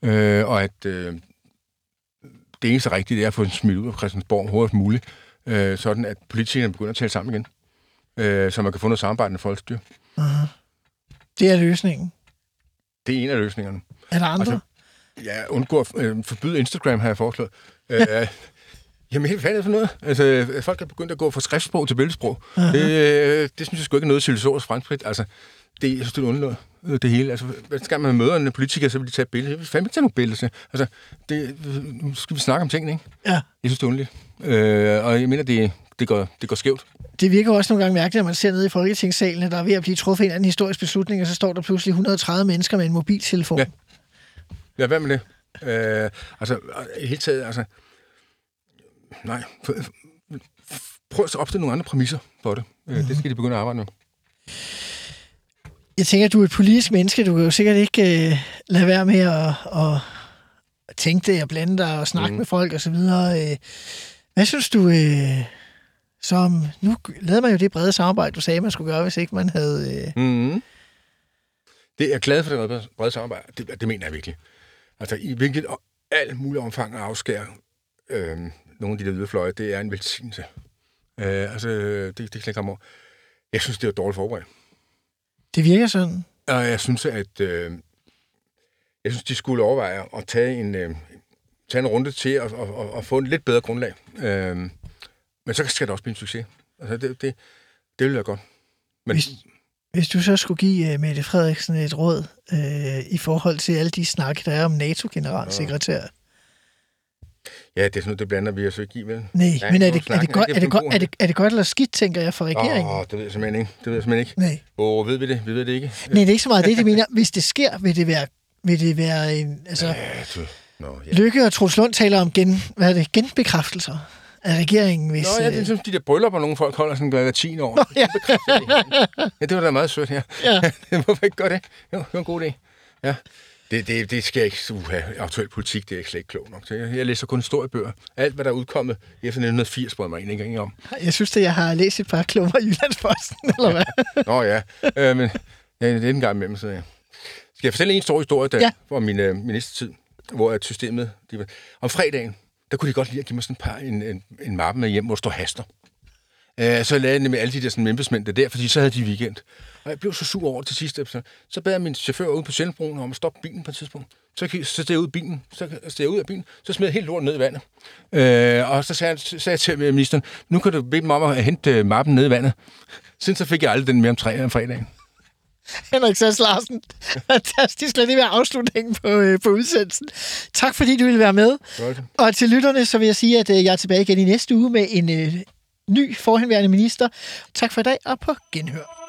øh, og at øh, det eneste rigtige det er at få den smidt ud af Christiansborg hurtigst muligt, øh, sådan at politikerne begynder at tale sammen igen, øh, så man kan få noget samarbejde med folkestyre. Det er løsningen. Det er en af løsningerne. Er der andre? Altså, Ja, undgå at øh, forbyde Instagram, har jeg foreslået. Øh, Jamen, helt fanden for noget. Altså, folk er begyndt at gå fra skriftsprog til billedsprog. Uh-huh. Det, øh, det synes jeg sgu ikke er noget civilisatorisk fremskridt. Altså, det, jeg synes, det er underlået, øh, det hele. Altså, hvad skal man møde en politiker, så vil de tage et billede. Jeg vil fandme ikke tage nogle billeder. Altså, det, nu skal vi snakke om tingene, ikke? Ja. Jeg synes, det er underligt. Øh, og jeg mener, det, det, går, det går skævt. Det virker også nogle gange mærkeligt, når man ser nede i Folketingssalen, at der er ved at blive truffet en anden historisk beslutning, og så står der pludselig 130 mennesker med en mobiltelefon. Ja. Ja, hvad med det? Øh, altså, i hele taget, altså... Nej, for, prøv at opstille nogle andre præmisser for det. Mm-hmm. Det skal de begynde at arbejde med. Jeg tænker, at du er et politisk menneske. Du kan jo sikkert ikke øh, lade være med at, at tænke det og blande dig og snakke mm. med folk osv. Øh, hvad synes du øh, som... Nu lavede man jo det brede samarbejde, du sagde, man skulle gøre, hvis ikke man havde... Øh... Mm-hmm. Det er jeg glad for, det brede samarbejde. Det, det mener jeg virkelig. Altså, i hvilket alt muligt omfang at afskære øh, nogle af de der yderfløje, det er en velsignelse. Øh, altså, det, det klikker mig over. Jeg synes, det er dårligt forberedt. Det virker sådan. Og jeg synes, at øh, jeg synes, de skulle overveje at tage en, øh, tage en runde til at, at, at, at få en lidt bedre grundlag. Øh, men så skal det også blive en succes. Altså, det, det, det vil være godt. Men, Hvis, hvis du så skulle give uh, Mette Frederiksen et råd uh, i forhold til alle de snakke, der er om NATO-generalsekretær. Ja, det er sådan noget, det blander vi os ikke i, vel? Nej, men er det, er, det godt, er, det godt, er, det, er det godt eller skidt, tænker jeg, for regeringen? Åh, oh, det ved jeg simpelthen ikke. Det ved jeg simpelthen ikke. Nej. Åh, oh, ved vi det? Vi ved det ikke. Nej, det er ikke så meget det, de mener. Hvis det sker, vil det være, vil det være en... Altså, Ja. Nå, ja. Lykke og Troels Lund taler om gen, hvad er det, genbekræftelser af regeringen, hvis... Nå, ja, det er øh, som de der bryllupper, nogle folk holder sådan hver 10 år. Nå, ja. ja, det var da meget sødt her. Ja. Hvorfor ikke gøre det? Jo, det var en god idé. Ja. Det, det, det skal jeg ikke uha, aktuel politik, det er jeg slet ikke klog nok til. Jeg, læser kun historiebøger. Alt, hvad der er udkommet efter 1980, bryder mig egentlig ikke engang om. Jeg synes, at jeg har læst et par klummer i Jyllandsposten, eller hvad? Nå ja, øh, men ja, det er en gang imellem, så ja. Skal jeg fortælle en stor historie der, Ja. fra min øh, ministertid, hvor at systemet... De om fredagen, der kunne de godt lide at give mig sådan et par, en, en, en mappe med hjem, hvor der står haster. Øh, så lavede jeg nemlig alle de der sådan, embedsmænd der, der, fordi så havde de weekend. Og jeg blev så sur over til sidst. Så, så bad jeg min chauffør ude på Sjælbroen om at stoppe bilen på et tidspunkt. Så, så steg jeg ud af bilen, så steg jeg ud af bilen, så smed jeg helt lort ned i vandet. Øh, og så sagde, jeg- sagde jeg til ministeren, nu kan du bede dem om at hente øh, mappen ned i vandet. Siden så fik jeg aldrig den mere om tre om fredagen. Henrik Sass Larsen. Fantastisk. Lad det være afslutningen på, øh, på udsendelsen. Tak fordi du ville være med. Godt. Og til lytterne, så vil jeg sige, at øh, jeg er tilbage igen i næste uge med en øh, ny forhenværende minister. Tak for i dag, og på genhør.